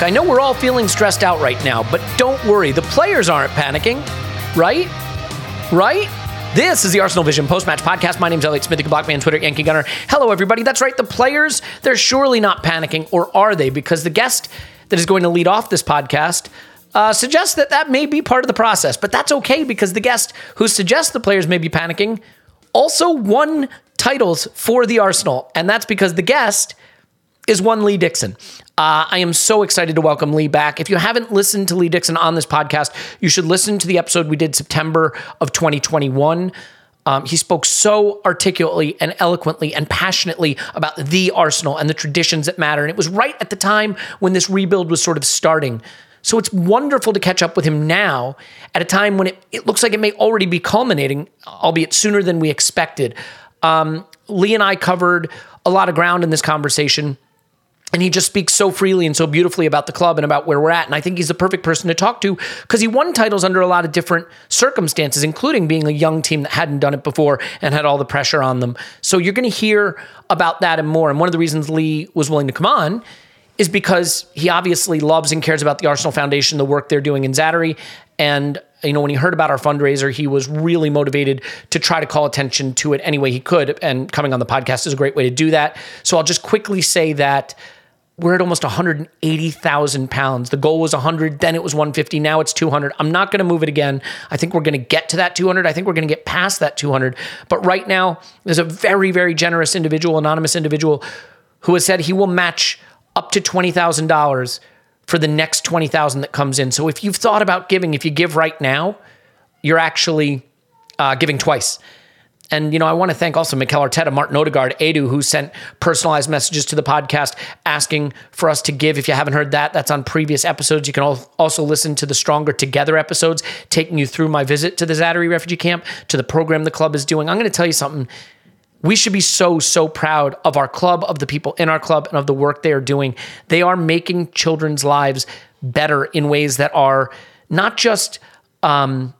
Look, I know we're all feeling stressed out right now, but don't worry. The players aren't panicking, right? Right? This is the ArsenalVision post-match podcast. My name's Elliot Smith. You can block me on Twitter, Yankee Gunner. Hello, everybody. That's right. The players, they're surely not panicking, or are they? Because the guest that is going to lead off this podcast uh, suggests that that may be part of the process. But that's okay because the guest who suggests the players may be panicking also won titles for the Arsenal. And that's because the guest is one Lee Dixon. Uh, I am so excited to welcome Lee back. If you haven't listened to Lee Dixon on this podcast, you should listen to the episode we did September of 2021. Um, he spoke so articulately and eloquently and passionately about the Arsenal and the traditions that matter. And it was right at the time when this rebuild was sort of starting. So it's wonderful to catch up with him now at a time when it, it looks like it may already be culminating, albeit sooner than we expected. Um, Lee and I covered a lot of ground in this conversation. And he just speaks so freely and so beautifully about the club and about where we're at. And I think he's the perfect person to talk to because he won titles under a lot of different circumstances, including being a young team that hadn't done it before and had all the pressure on them. So you're going to hear about that and more. And one of the reasons Lee was willing to come on is because he obviously loves and cares about the Arsenal Foundation, the work they're doing in Zaatari. And, you know, when he heard about our fundraiser, he was really motivated to try to call attention to it any way he could. And coming on the podcast is a great way to do that. So I'll just quickly say that we're at almost 180,000 pounds. The goal was 100, then it was 150, now it's 200. I'm not going to move it again. I think we're going to get to that 200. I think we're going to get past that 200. But right now, there's a very, very generous individual, anonymous individual, who has said he will match up to $20,000 for the next 20,000 that comes in. So if you've thought about giving, if you give right now, you're actually uh, giving twice. And, you know, I want to thank also Mikel Arteta, Martin Odegaard, Edu, who sent personalized messages to the podcast asking for us to give. If you haven't heard that, that's on previous episodes. You can also listen to the Stronger Together episodes, taking you through my visit to the Zaatari refugee camp, to the program the club is doing. I'm going to tell you something. We should be so, so proud of our club, of the people in our club, and of the work they are doing. They are making children's lives better in ways that are not just um,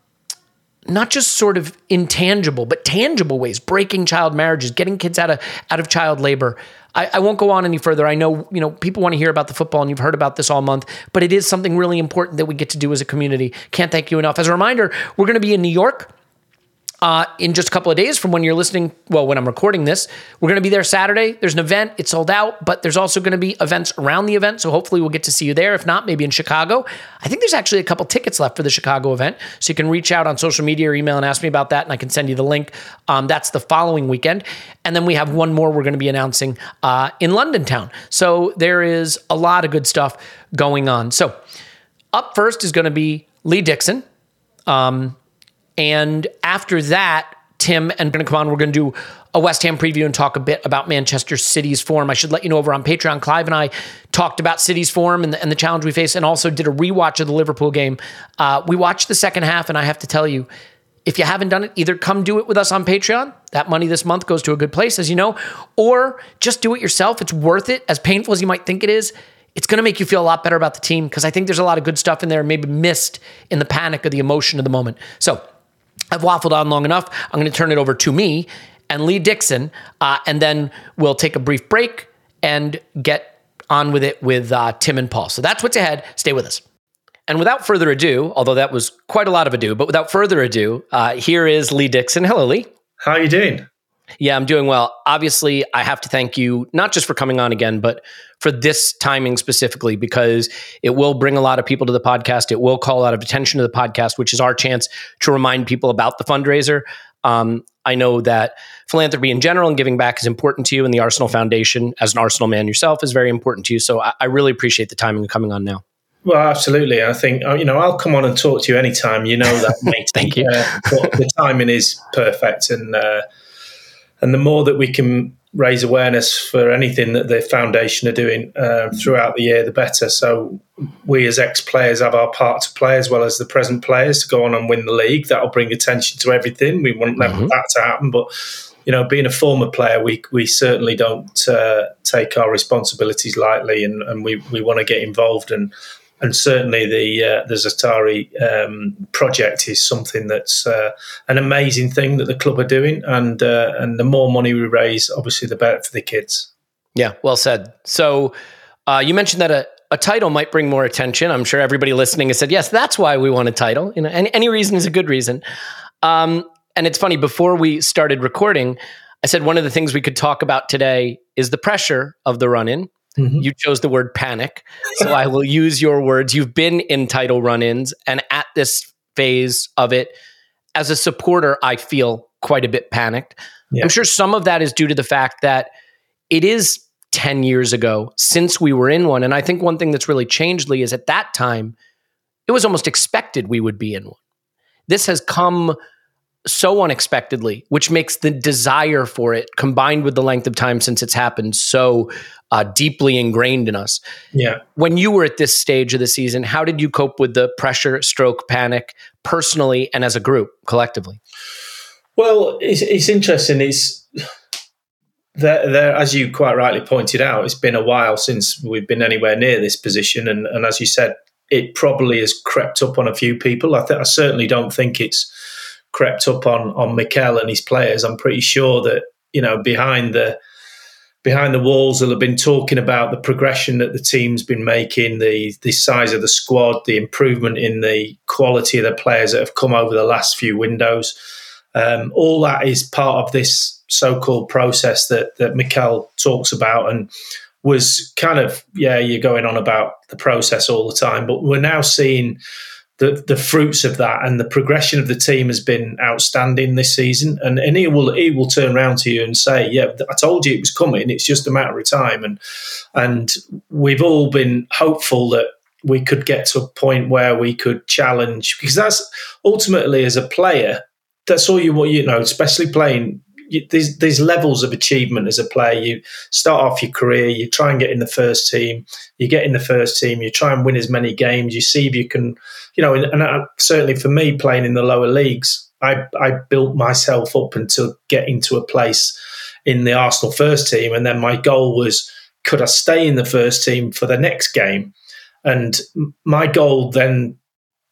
not just sort of intangible, but tangible ways, breaking child marriages, getting kids out of out of child labor. I, I won't go on any further. I know you know people want to hear about the football, and you've heard about this all month, but it is something really important that we get to do as a community. Can't thank you enough. As a reminder, we're going to be in New York uh, in just a couple of days from when you're listening. Well, when I'm recording this, we're going to be there Saturday. There's an event. It's sold out, but there's also going to be events around the event. So hopefully we'll get to see you there. If not, maybe in Chicago. I think there's actually a couple tickets left for the Chicago event. So you can reach out on social media or email and ask me about that, and I can send you the link. Um, that's the following weekend. And then we have one more we're going to be announcing uh, in London town. So there is a lot of good stuff going on. So up first is going to be Lee Dixon. Um, and after that, Tim and on. We're going to do a West Ham preview and talk a bit about Manchester City's form. I should let you know over on Patreon, Clive and I talked about City's form and the, and the challenge we face, and also did a rewatch of the Liverpool game. Uh, we watched the second half, and I have to tell you, if you haven't done it, either come do it with us on Patreon. That money this month goes to a good place, as you know, or just do it yourself. It's worth it, as painful as you might think it is it's going to make you feel a lot better about the team because I think there's a lot of good stuff in there, maybe missed in the panic of the emotion of the moment. So I've waffled on long enough. I'm going to turn it over to me and Lee Dixon, uh, and then we'll take a brief break and get on with it with uh, Tim and Paul. So that's what's ahead. Stay with us. And without further ado, although that was quite a lot of ado, but without further ado, uh, here is Lee Dixon. Hello, Lee. How are you doing? Yeah, I'm doing well. Obviously, I have to thank you not just for coming on again, but for this timing specifically because it will bring a lot of people to the podcast. It will call a lot of attention to the podcast, which is our chance to remind people about the fundraiser. Um, I know that philanthropy in general and giving back is important to you, and the Arsenal Foundation, as an Arsenal man yourself, is very important to you. So I, I really appreciate the timing of coming on now. Well, absolutely. I think uh, you know I'll come on and talk to you anytime. You know that, mate. Thank you. Uh, the timing is perfect, and uh, and the more that we can raise awareness for anything that the foundation are doing uh, throughout the year, the better. So we as ex-players have our part to play as well as the present players to go on and win the league. That'll bring attention to everything. We want mm-hmm. that to happen, but you know, being a former player, we we certainly don't uh, take our responsibilities lightly, and, and we we want to get involved and and certainly the uh, the Zaatari um, project is something that's uh, an amazing thing that the club are doing, and uh, and the more money we raise, obviously, the better for the kids. Yeah, well said. So uh, you mentioned that a, a title might bring more attention. I'm sure everybody listening has said, yes, that's why we want a title. You know, any, any reason is a good reason. Um, and it's funny. Before we started recording, I said one of the things we could talk about today is the pressure of the run-in Mm-hmm. You chose the word panic. So I will use your words. You've been in title run ins, and at this phase of it, as a supporter, I feel quite a bit panicked. Yeah. I'm sure some of that is due to the fact that it is 10 years ago since we were in one. And I think one thing that's really changed, Lee, is at that time, it was almost expected we would be in one. This has come so unexpectedly, which makes the desire for it combined with the length of time since it's happened so uh, deeply ingrained in us. Yeah. When you were at this stage of the season, how did you cope with the pressure, stroke, panic personally and as a group collectively? Well, it's, it's interesting. It's there, there, as you quite rightly pointed out, it's been a while since we've been anywhere near this position, and, and as you said, it probably has crept up on a few people. I, th- I certainly don't think it's crept up on on Mikel and his players. I'm pretty sure that you know behind the behind the walls will have been talking about the progression that the team's been making, the the size of the squad, the improvement in the quality of the players that have come over the last few windows. Um, all that is part of this so-called process that that Mikel talks about and was kind of yeah you're going on about the process all the time but we're now seeing the the fruits of that and the progression of the team has been outstanding this season. And and he will he will turn around to you and say, "Yeah, I told you it was coming. It's just a matter of time." And and we've all been hopeful that we could get to a point where we could challenge because that's ultimately as a player that's all you want you know especially playing you, there's, there's levels of achievement as a player. You start off your career, you try and get in the first team, you get in the first team, you try and win as many games, you see if you can, you know, and, and I, certainly for me playing in the lower leagues, I, I built myself up until getting to a place in the Arsenal first team. And then my goal was, could I stay in the first team for the next game? And my goal then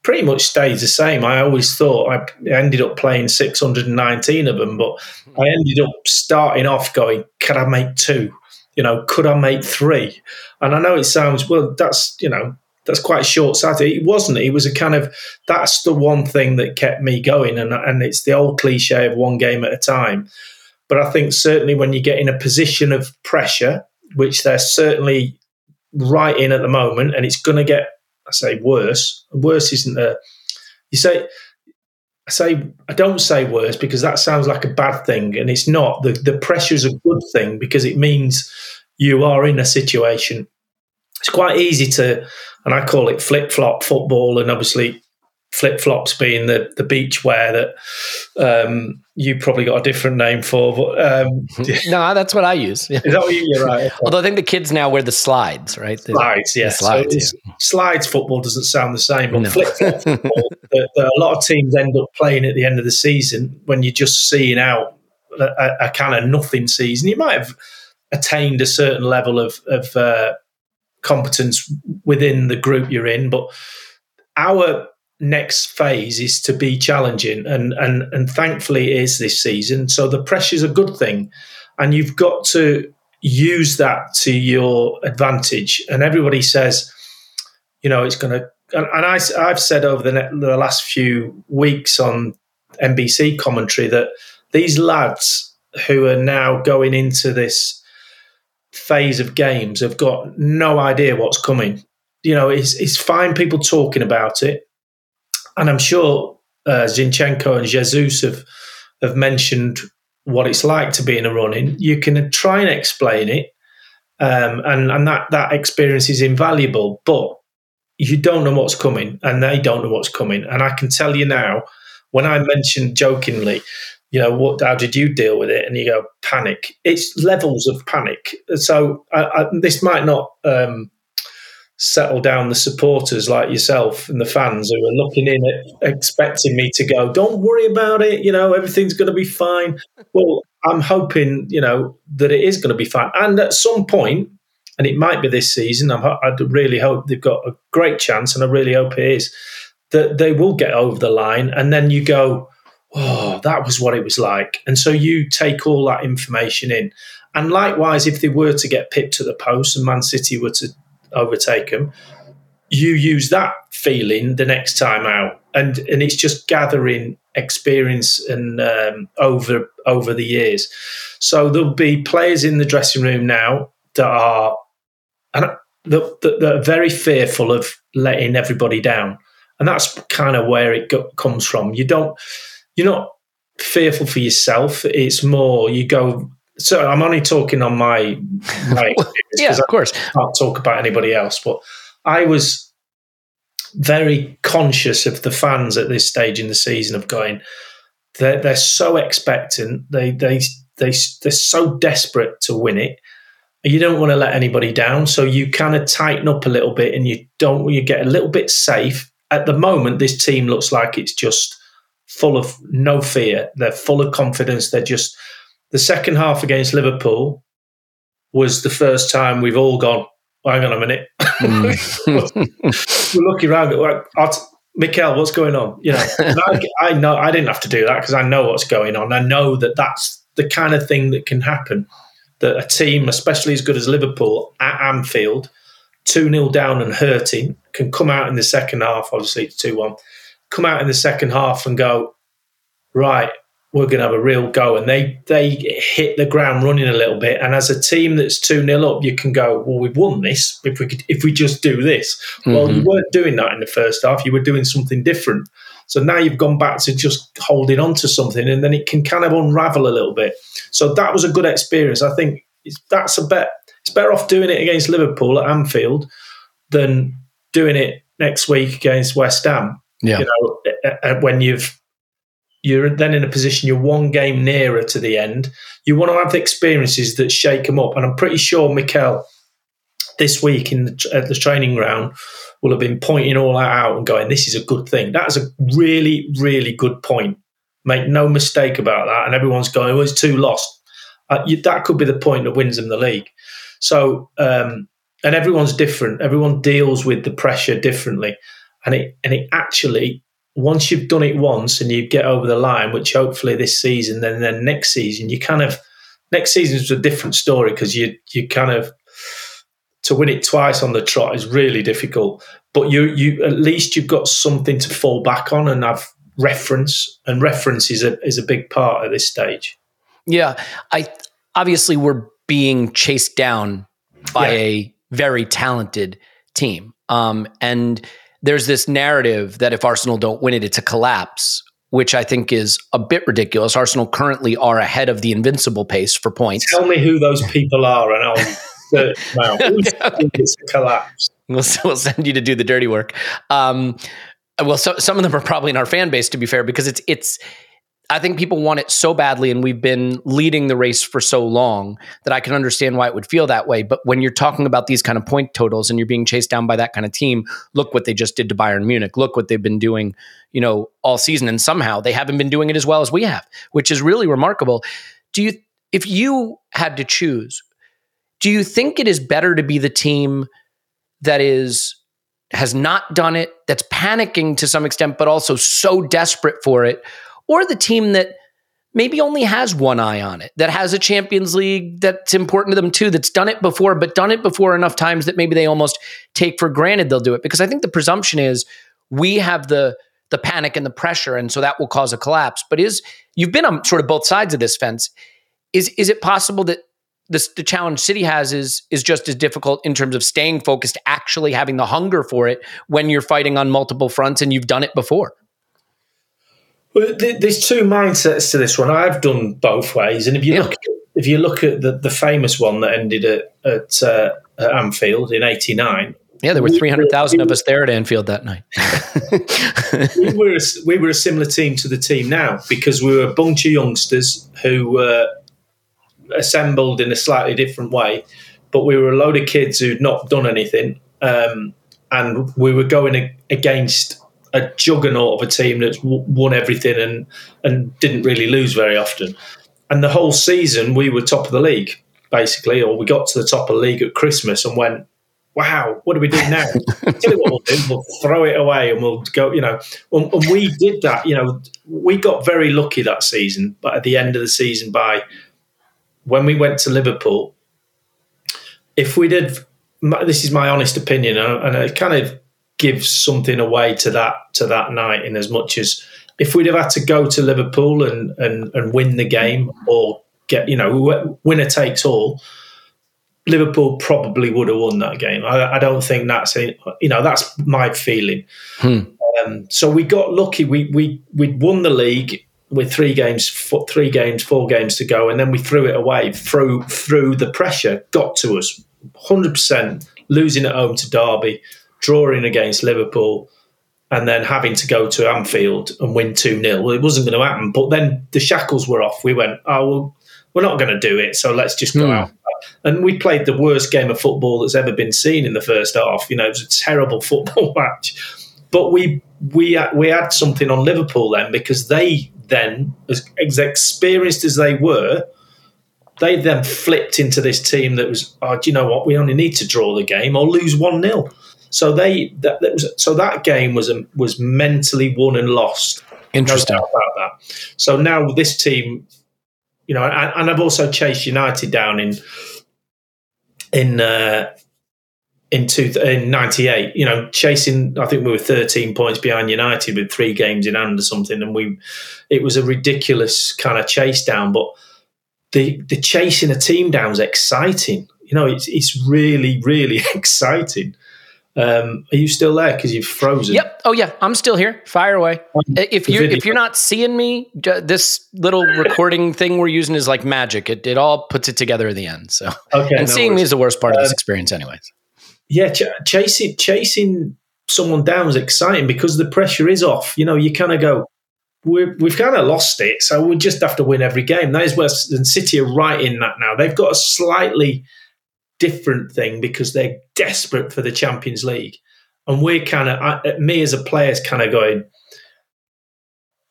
pretty much stays the same. I always thought I ended up playing 619 of them, but I ended up starting off going, could I make two? You know, could I make three? And I know it sounds, well, that's, you know, that's quite short sighted. It wasn't. It was a kind of, that's the one thing that kept me going. And, and it's the old cliche of one game at a time. But I think certainly when you get in a position of pressure, which they're certainly right in at the moment, and it's going to get I say worse. Worse isn't a. You say. I say I don't say worse because that sounds like a bad thing, and it's not. The the pressure is a good thing because it means you are in a situation. It's quite easy to, and I call it flip flop football, and obviously flip flops being the the beach wear that um, you probably got a different name for. But um, no, that's what I use. is that what you, you're right? Although I think the kids now wear the slides, right? The- Slides, yeah. the slides, so it's- slides football doesn't sound the same, but No. flip flop football, that, that a lot of teams end up playing at the end of the season when you're just seeing out a, a, a kind of nothing season. You might have attained a certain level of, of uh, competence within the group you're in, but our next phase is to be challenging, and and and thankfully it is this season. So the pressure is a good thing, and you've got to use that to your advantage. And everybody says, you know, it's going to. And, and I, I've said over the, ne- the last few weeks on NBC commentary that these lads who are now going into this phase of games have got no idea what's coming. You know, it's, it's fine people talking about it. And I'm sure uh, Zinchenko and Jesus have, have mentioned what it's like to be in a running. You can try and explain it. Um, and and that, that experience is invaluable, but you don't know what's coming, and they don't know what's coming. And I can tell you now, when I mentioned jokingly, you know, what? How did you deal with it? And you go panic. It's levels of panic. So I, I, this might not um, settle down the supporters like yourself and the fans who are looking in at expecting me to go. Don't worry about it. You know, everything's going to be fine. Well, I'm hoping you know that it is going to be fine, and at some point, and it might be this season. I'm, I really hope they've got a great chance, and I really hope it is that they will get over the line. And then you go, "Oh, that was what it was like." And so you take all that information in. And likewise, if they were to get pipped to the post and Man City were to overtake them, you use that feeling the next time out, and and it's just gathering experience and um, over over the years. So there'll be players in the dressing room now that are and that, that, that are very fearful of letting everybody down, and that's kind of where it go, comes from. You don't, you're not fearful for yourself. It's more you go. So I'm only talking on my my yeah, of course. I can't talk about anybody else, but I was very conscious of the fans at this stage in the season of going. They're, they're so expectant. They they they they're so desperate to win it you don't want to let anybody down so you kind of tighten up a little bit and you don't you get a little bit safe at the moment this team looks like it's just full of no fear they're full of confidence they're just the second half against liverpool was the first time we've all gone hang on a minute hmm. we're looking around like Mikel, what's going on? You know, I, I know I didn't have to do that because I know what's going on. I know that that's the kind of thing that can happen that a team, especially as good as Liverpool at Anfield, 2 0 down and hurting, can come out in the second half, obviously it's 2 1, come out in the second half and go, right, we're going to have a real go. And they, they hit the ground running a little bit. And as a team that's 2 0 up, you can go, well, we've won this if we, could, if we just do this. Mm-hmm. Well, you weren't doing that in the first half, you were doing something different. So now you've gone back to just holding on to something, and then it can kind of unravel a little bit. So that was a good experience. I think that's a bet. It's better off doing it against Liverpool at Anfield than doing it next week against West Ham. Yeah. You know, when you've you're then in a position you're one game nearer to the end. You want to have experiences that shake them up, and I'm pretty sure Mikel this week in the, at the training ground will have been pointing all that out and going, "This is a good thing." That is a really, really good point. Make no mistake about that. And everyone's going, "Oh, it's too lost." Uh, you, that could be the point that wins them the league. So, um, and everyone's different. Everyone deals with the pressure differently, and it and it actually once you've done it once and you get over the line, which hopefully this season, then then next season you kind of next season is a different story because you you kind of to win it twice on the trot is really difficult. But you you at least you've got something to fall back on and have reference, and reference is a is a big part at this stage. Yeah, I obviously we're being chased down by yeah. a very talented team, um, and there's this narrative that if Arsenal don't win it, it's a collapse. Which I think is a bit ridiculous. Arsenal currently are ahead of the invincible pace for points. Tell me who those people are, and I'll now. it's a collapse. We'll, we'll, send you to do the dirty work. Um, well, so, some of them are probably in our fan base, to be fair, because it's it's. I think people want it so badly, and we've been leading the race for so long that I can understand why it would feel that way. But when you're talking about these kind of point totals and you're being chased down by that kind of team, look what they just did to Bayern Munich. Look what they've been doing, you know, all season, and somehow they haven't been doing it as well as we have, which is really remarkable. Do you, if you had to choose, do you think it is better to be the team that is has not done it, that's panicking to some extent, but also so desperate for it, or the team that maybe only has one eye on it, that has a Champions League that's important to them too, that's done it before, but done it before enough times that maybe they almost take for granted they'll do it. Because I think the presumption is we have the the panic and the pressure, and so that will cause a collapse. But is you've been on sort of both sides of this fence. Is is it possible that the, the challenge City has is is just as difficult in terms of staying focused, actually having the hunger for it when you're fighting on multiple fronts and you've done it before. Well, there's two mindsets to this one. I've done both ways, and if you yeah. look, if you look at the, the famous one that ended at at, uh, at Anfield in '89, yeah, there were three hundred thousand of us there at Anfield that night. we were a, we were a similar team to the team now because we were a bunch of youngsters who were assembled in a slightly different way, but we were a load of kids who'd not done anything, um, and we were going against a juggernaut of a team that's won everything and and didn't really lose very often. And the whole season, we were top of the league basically, or we got to the top of the league at Christmas and went, "Wow, what do we do now?" Tell you what we'll do: we'll throw it away and we'll go. You know, and, and we did that. You know, we got very lucky that season, but at the end of the season, by when we went to Liverpool, if we did, this is my honest opinion, and it kind of gives something away to that to that night in as much as if we'd have had to go to Liverpool and and, and win the game or get you know winner takes all. Liverpool probably would have won that game. I, I don't think that's a, you know that's my feeling. Hmm. Um, so we got lucky. We we we won the league with three games, four, three games, four games to go, and then we threw it away through through the pressure got to us, hundred percent losing at home to Derby, drawing against Liverpool, and then having to go to Anfield and win two 0 Well, it wasn't going to happen, but then the shackles were off. We went, oh well, we're not going to do it, so let's just go mm. out. And we played the worst game of football that's ever been seen in the first half. You know, it was a terrible football match. But we we we had something on Liverpool then because they then, as, as experienced as they were, they then flipped into this team that was, oh, do you know what? We only need to draw the game or lose one 0 So they that, that, was so that game was um, was mentally won and lost. Interesting no about that. So now this team, you know, and, and I've also chased United down in in uh, in two, in 98 you know chasing i think we were 13 points behind united with three games in hand or something and we it was a ridiculous kind of chase down but the the chasing a team down is exciting you know it's it's really really exciting um, are you still there? Because you've frozen. Yep. Oh yeah. I'm still here. Fire away. Um, if you if you're not seeing me this little recording thing we're using is like magic. It, it all puts it together at the end. So okay, and no seeing worries. me is the worst part um, of this um, experience anyways. yeah, ch- chasing chasing someone down is exciting because the pressure is off. You know, you kind of go, we have kind of lost it, so we just have to win every game. That is where and City are right in that now. They've got a slightly different thing because they're desperate for the Champions League, and we're kind of me as a player is kind of going.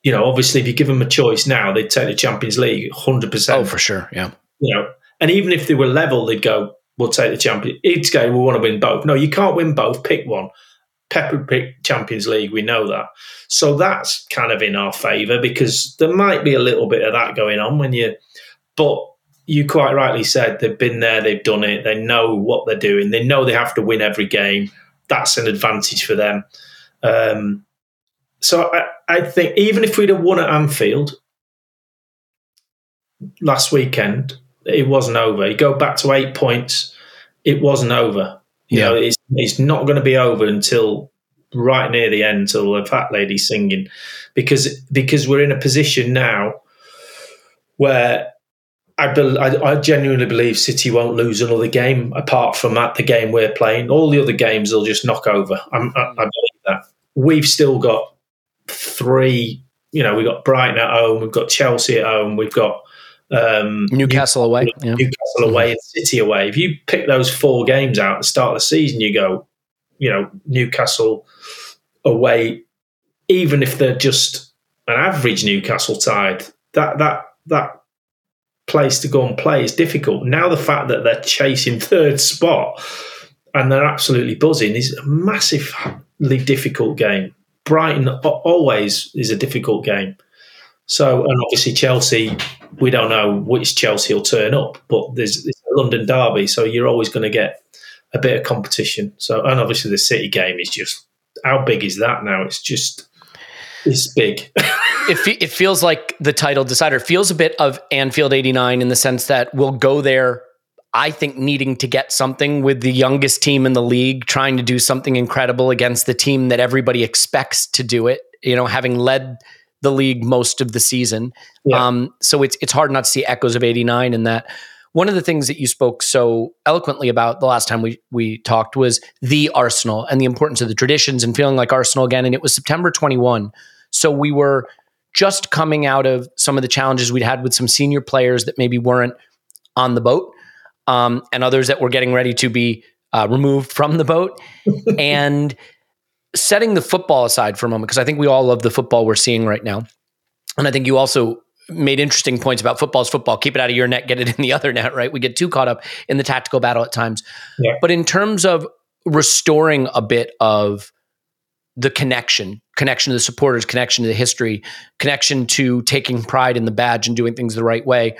You know, obviously, if you give them a choice now, they'd take the Champions League, hundred percent. Oh, for sure, yeah. You know, and even if they were level, they'd go, we'll take the champion. Each game we want to win both. No, you can't win both. Pick one. Pepper pick Champions League. We know that. So that's kind of in our favour because there might be a little bit of that going on when you. But you quite rightly said they've been there, they've done it, they know what they're doing, they know they have to win every game. That's an advantage for them. Um, so I, I think even if we'd have won at Anfield last weekend, it wasn't over. You go back to eight points, it wasn't over. You yeah. know, it's it's not going to be over until right near the end, until the fat lady's singing, because because we're in a position now where I, be, I, I, genuinely believe City won't lose another game apart from that the game we're playing. All the other games they'll just knock over. I, I believe that. we've still got three. You know, we've got Brighton at home, we've got Chelsea at home, we've got um, Newcastle away, yeah. Newcastle away, and City away. If you pick those four games out at the start of the season, you go, you know, Newcastle away, even if they're just an average Newcastle side, that that that place to go and play is difficult. Now the fact that they're chasing third spot and they're absolutely buzzing is a massively difficult game. Brighton always is a difficult game. So, and obviously Chelsea, we don't know which Chelsea will turn up, but there's it's a London derby, so you're always going to get a bit of competition. So, and obviously the City game is just how big is that now? It's just it's big. it, it feels like the title decider. It feels a bit of Anfield '89 in the sense that we'll go there. I think needing to get something with the youngest team in the league, trying to do something incredible against the team that everybody expects to do it. You know, having led the league most of the season, yeah. um, so it's it's hard not to see echoes of '89 in that. One of the things that you spoke so eloquently about the last time we we talked was the Arsenal and the importance of the traditions and feeling like Arsenal again. And it was September 21, so we were just coming out of some of the challenges we'd had with some senior players that maybe weren't on the boat um, and others that were getting ready to be uh, removed from the boat. and setting the football aside for a moment, because I think we all love the football we're seeing right now. And I think you also made interesting points about football's football. Keep it out of your net, get it in the other net, right? We get too caught up in the tactical battle at times. Yeah. But in terms of restoring a bit of the connection, connection to the supporters, connection to the history, connection to taking pride in the badge and doing things the right way.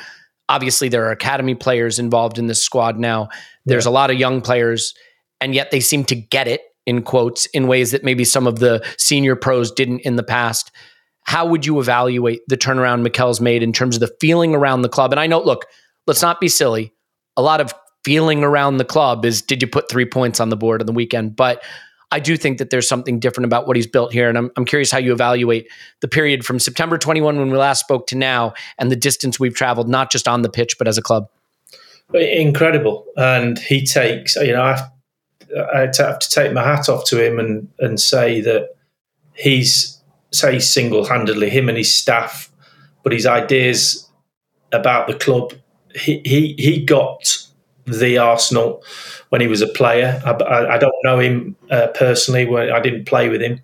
Obviously, there are academy players involved in this squad now. There's yeah. a lot of young players, and yet they seem to get it in quotes in ways that maybe some of the senior pros didn't in the past. How would you evaluate the turnaround Mikel's made in terms of the feeling around the club? And I know, look, let's not be silly. A lot of feeling around the club is did you put three points on the board on the weekend? But I do think that there's something different about what he's built here. And I'm, I'm curious how you evaluate the period from September 21 when we last spoke to now and the distance we've traveled, not just on the pitch, but as a club. Incredible. And he takes, you know, I, I have to take my hat off to him and, and say that he's, say, single handedly, him and his staff, but his ideas about the club, he, he, he got the Arsenal when he was a player. I, I, I don't know him uh, personally. I didn't play with him,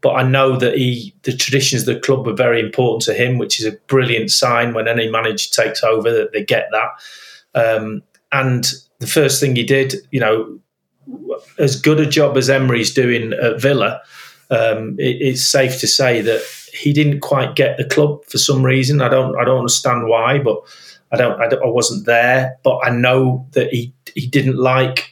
but I know that he the traditions of the club were very important to him, which is a brilliant sign when any manager takes over that they get that. Um, and the first thing he did, you know, as good a job as Emery's doing at Villa, um, it, it's safe to say that he didn't quite get the club for some reason. I don't I don't understand why, but I don't, I, don't, I wasn't there, but I know that he he didn't like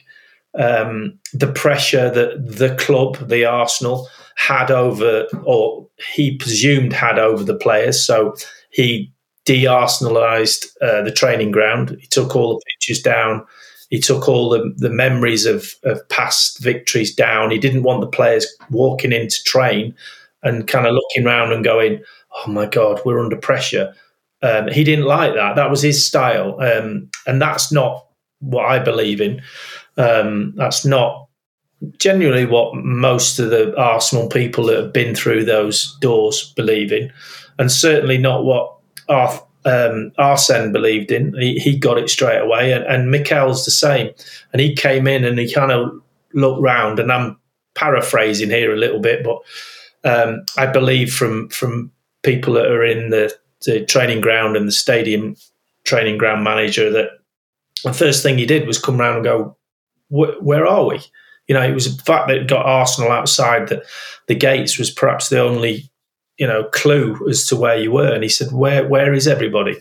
um, the pressure that the club, the Arsenal, had over, or he presumed had over the players. So he de-Arsenalized uh, the training ground. He took all the pictures down. He took all the, the memories of, of past victories down. He didn't want the players walking in to train and kind of looking around and going, "Oh my God, we're under pressure." Um, he didn't like that. That was his style, um, and that's not what I believe in. Um, that's not genuinely what most of the Arsenal people that have been through those doors believe in, and certainly not what Arth- um, Arsene believed in. He, he, got it straight away, and, and Mikel's the same. And he came in and he kind of looked round, and I'm paraphrasing here a little bit, but um, I believe from from people that are in the the training ground and the stadium training ground manager that the first thing he did was come around and go, where are we? You know, it was the fact that it got Arsenal outside the, the gates was perhaps the only, you know, clue as to where you were. And he said, where where is everybody?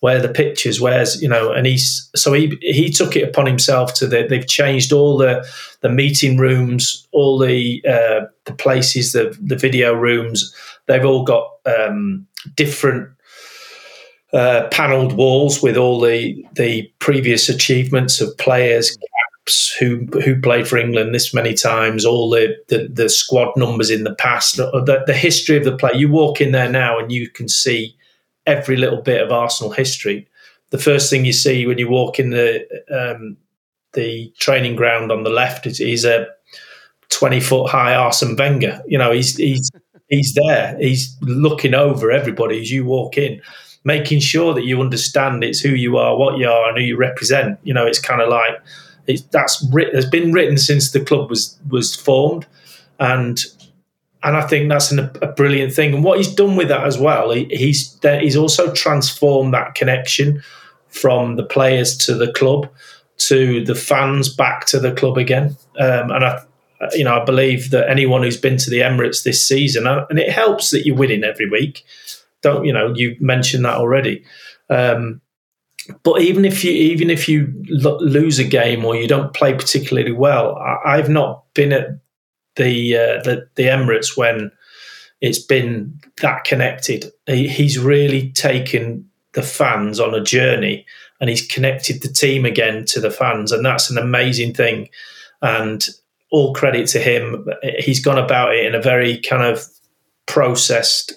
Where are the pictures? Where's you know? And he's so he he took it upon himself to the, they've changed all the the meeting rooms, all the uh, the places, the the video rooms. They've all got um, different uh, panelled walls with all the the previous achievements of players, caps who who played for England this many times, all the the, the squad numbers in the past, the, the history of the play. You walk in there now and you can see every little bit of Arsenal history. The first thing you see when you walk in the um, the training ground on the left is, is a twenty foot high Arsene Wenger. You know, he's he's he's there. He's looking over everybody as you walk in, making sure that you understand it's who you are, what you are, and who you represent. You know, it's kind of like it's, that's written, has been written since the club was was formed, and and I think that's an, a brilliant thing. And what he's done with that as well, he, he's he's also transformed that connection from the players to the club to the fans back to the club again. Um, and I, you know, I believe that anyone who's been to the Emirates this season, and it helps that you're winning every week. Don't you know? You mentioned that already. Um, but even if you even if you lose a game or you don't play particularly well, I, have not been at the, uh, the the Emirates when it's been that connected. He, he's really taken the fans on a journey and he's connected the team again to the fans, and that's an amazing thing. And all credit to him. He's gone about it in a very kind of processed,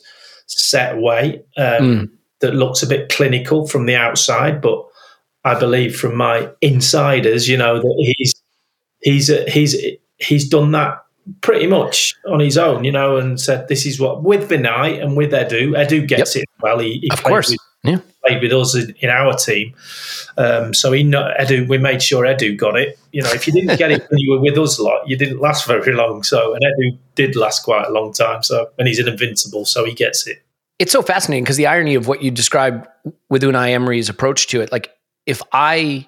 set way um, mm. that looks a bit clinical from the outside, but I believe from my insiders, you know, that he's he's he's he's done that pretty much on his own, you know, and said this is what with Vinai and with Edu. Edu gets yep. it well. He, he of course. With, yeah. Played with us in, in our team. Um, so he Edu, we made sure Edu got it. You know, if you didn't get it when you were with us a lot, you didn't last very long. So and Edu did last quite a long time. So and he's an invincible, so he gets it. It's so fascinating because the irony of what you described with Unai Emery's approach to it, like if I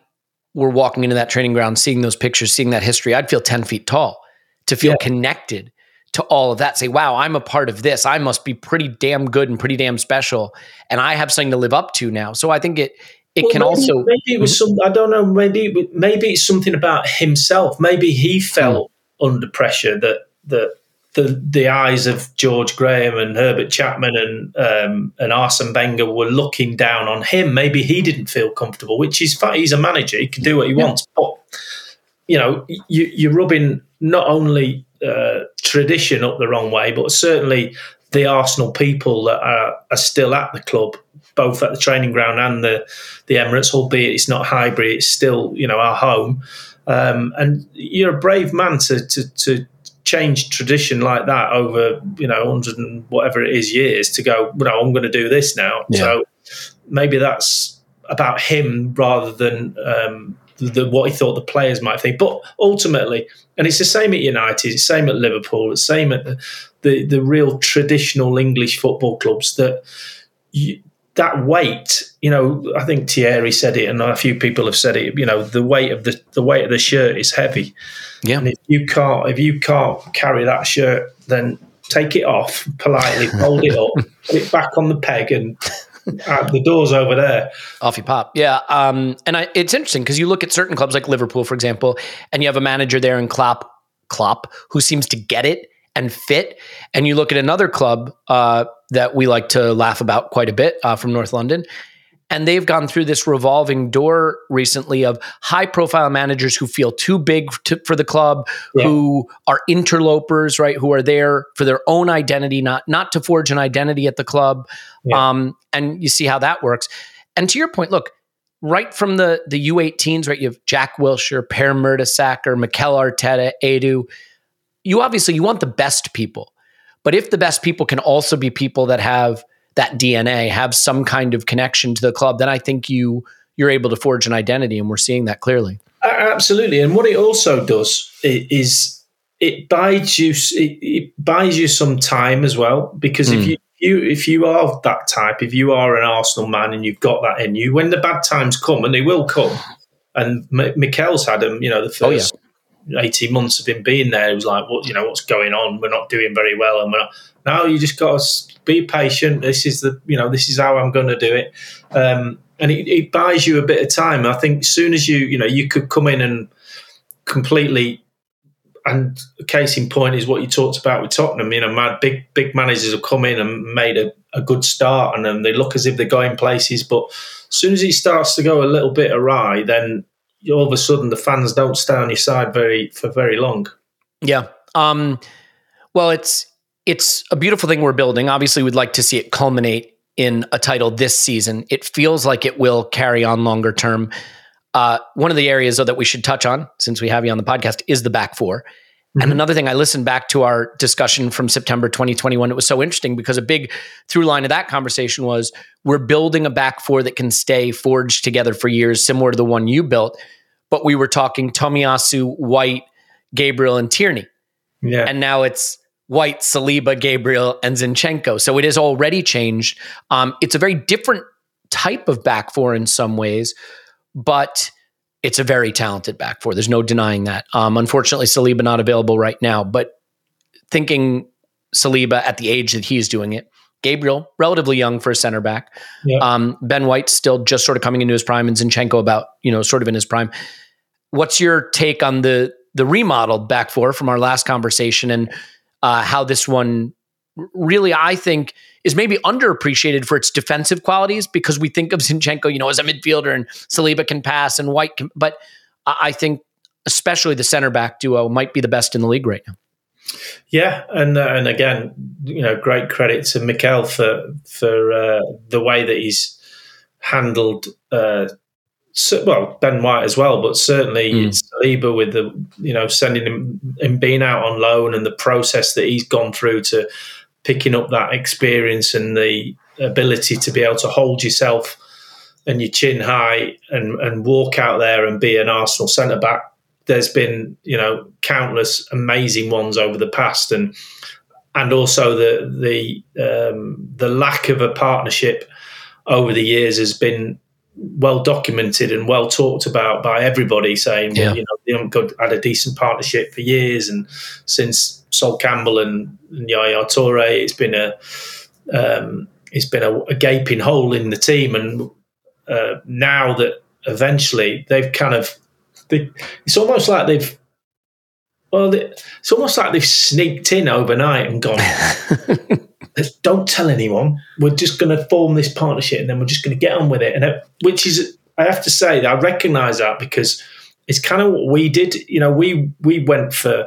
were walking into that training ground, seeing those pictures, seeing that history, I'd feel ten feet tall to feel yeah. connected to all of that say wow i'm a part of this i must be pretty damn good and pretty damn special and i have something to live up to now so i think it it well, can maybe, also maybe it was some i don't know maybe maybe it's something about himself maybe he felt hmm. under pressure that that the the eyes of George Graham and Herbert Chapman and um, and Arsene Wenger were looking down on him. Maybe he didn't feel comfortable, which is fine. He's a manager; he can do what he yeah. wants. But you know, you, you're rubbing not only uh, tradition up the wrong way, but certainly the Arsenal people that are, are, still at the club, both at the training ground and the the Emirates, albeit it's not Highbury, it's still you know our home. Um, and you're a brave man to, to to change tradition like that over you know hundred and whatever it is years to go. You know, I'm going to do this now. Yeah. So maybe that's about him rather than um, the, what he thought the players might think. But ultimately, and it's the same at United, it's the same at Liverpool, it's the same at the, the, the real traditional English football clubs that you, that weight, you know, I think Thierry said it, and a few people have said it. You know, the weight of the the weight of the shirt is heavy. Yeah. And if you can't if you can't carry that shirt, then take it off politely, fold it up, put it back on the peg, and uh, the door's over there. Off you pop. Yeah. Um, and I, it's interesting because you look at certain clubs like Liverpool, for example, and you have a manager there in Klopp, Klopp, who seems to get it and fit. And you look at another club uh, that we like to laugh about quite a bit uh, from North London, and they've gone through this revolving door recently of high profile managers who feel too big to, for the club, yeah. who are interlopers, right? Who are there for their own identity, not not to forge an identity at the club. Yeah. Um, and you see how that works. And to your point, look, right from the the U18s, right? You have Jack Wilshere, Per Mertesacker, Mikel Arteta, Edu. You obviously you want the best people, but if the best people can also be people that have that DNA, have some kind of connection to the club, then I think you you're able to forge an identity, and we're seeing that clearly. Absolutely, and what it also does is it buys you it, it buys you some time as well because mm. if hmm. you you if you are that type, if you are an Arsenal man and you've got that in you, when the bad times come, and they will come, and M- Mikel's had them, you know, the first. Oh, yeah. 18 months of him being there, it was like, what, you know, what's going on? We're not doing very well. And we're not, now you just got to be patient. This is the you know this is how I'm going to do it, um, and it, it, buys you a bit of time. I think as soon as you you know you could come in and completely. And case in point is what you talked about with Tottenham. You know, mad big big managers have come in and made a, a good start, and then they look as if they're going places. But as soon as it starts to go a little bit awry, then all of a sudden the fans don't stay on your side very for very long. Yeah. Um, well, it's it's a beautiful thing we're building. Obviously, we'd like to see it culminate in a title this season. It feels like it will carry on longer term. Uh, one of the areas though, that we should touch on, since we have you on the podcast, is the back four. And another thing, I listened back to our discussion from September 2021. It was so interesting because a big through line of that conversation was we're building a back four that can stay forged together for years, similar to the one you built. But we were talking Tomiyasu, White, Gabriel, and Tierney. Yeah. And now it's White, Saliba, Gabriel, and Zinchenko. So it has already changed. Um, it's a very different type of back four in some ways, but it's a very talented back four. There's no denying that. Um, unfortunately, Saliba not available right now, but thinking Saliba at the age that he's doing it, Gabriel, relatively young for a center back. Yeah. Um, ben White still just sort of coming into his prime, and Zinchenko about you know sort of in his prime. What's your take on the the remodeled back four from our last conversation and uh, how this one really, I think, is maybe underappreciated for its defensive qualities because we think of Zinchenko, you know, as a midfielder and Saliba can pass and White can, but I think especially the center back duo might be the best in the league right now. Yeah, and uh, and again, you know, great credit to Mikel for for uh, the way that he's handled. Uh, so, well, Ben White as well, but certainly Mm. Saliba with the you know sending him him being out on loan and the process that he's gone through to picking up that experience and the ability to be able to hold yourself and your chin high and and walk out there and be an Arsenal centre back. There's been you know countless amazing ones over the past and and also the the um, the lack of a partnership over the years has been well documented and well talked about by everybody, saying Yeah. well, you know they haven't got, had a decent partnership for years, and since Sol Campbell and, and Yaya Toure, it's been a um, it's been a, a gaping hole in the team, and uh, now that eventually they've kind of they, it's almost like they've well, they, it's almost like they've sneaked in overnight and gone. "Let's- don't tell anyone. We're just going to form this partnership, and then we're just going to get on with it. And it, which is, I have to say, that I recognise that because it's kind of what we did. You know, we we went for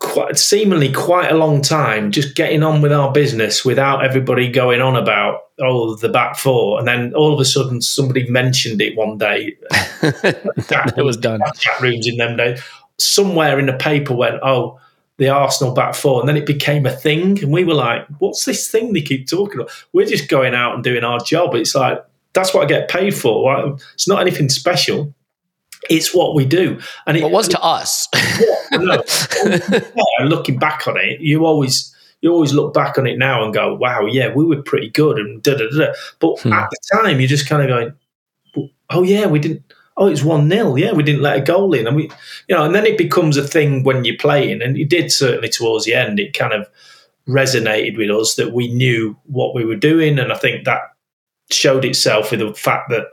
quite seemingly quite a long time just getting on with our business without everybody going on about oh the back four, and then all of a sudden somebody mentioned it one day that, it was done. chat rooms in them days. Somewhere in the paper went, oh, the Arsenal back four, and then it became a thing, and we were like, what's this thing they keep talking about? We're just going out and doing our job. It's like that's what I get paid for. Right? It's not anything special. It's what we do, and it It was to us. no. Yeah, looking back on it, you always you always look back on it now and go, "Wow, yeah, we were pretty good." And da da da. da. But Hmm. at the time, you're just kind of going, "Oh yeah, we didn't." Oh, it's one 0 Yeah, we didn't let a goal in, and we, you know, and then it becomes a thing when you're playing, and it did certainly towards the end. It kind of resonated with us that we knew what we were doing, and I think that showed itself with the fact that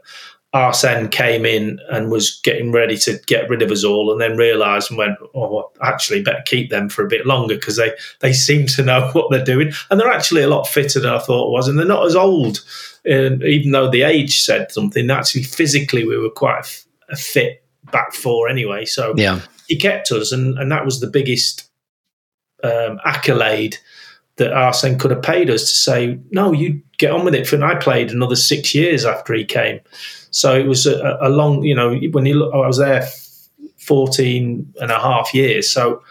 Arsene came in and was getting ready to get rid of us all, and then realised and went, "Oh, actually, better keep them for a bit longer because they they seem to know what they're doing, and they're actually a lot fitter than I thought it was, and they're not as old. And even though the age said something, actually physically we were quite a, f- a fit back four anyway. So yeah. he kept us, and, and that was the biggest um, accolade that Arsene could have paid us to say, no, you get on with it. And I played another six years after he came. So it was a, a long, you know, when you look, I was there 14 and a half years. So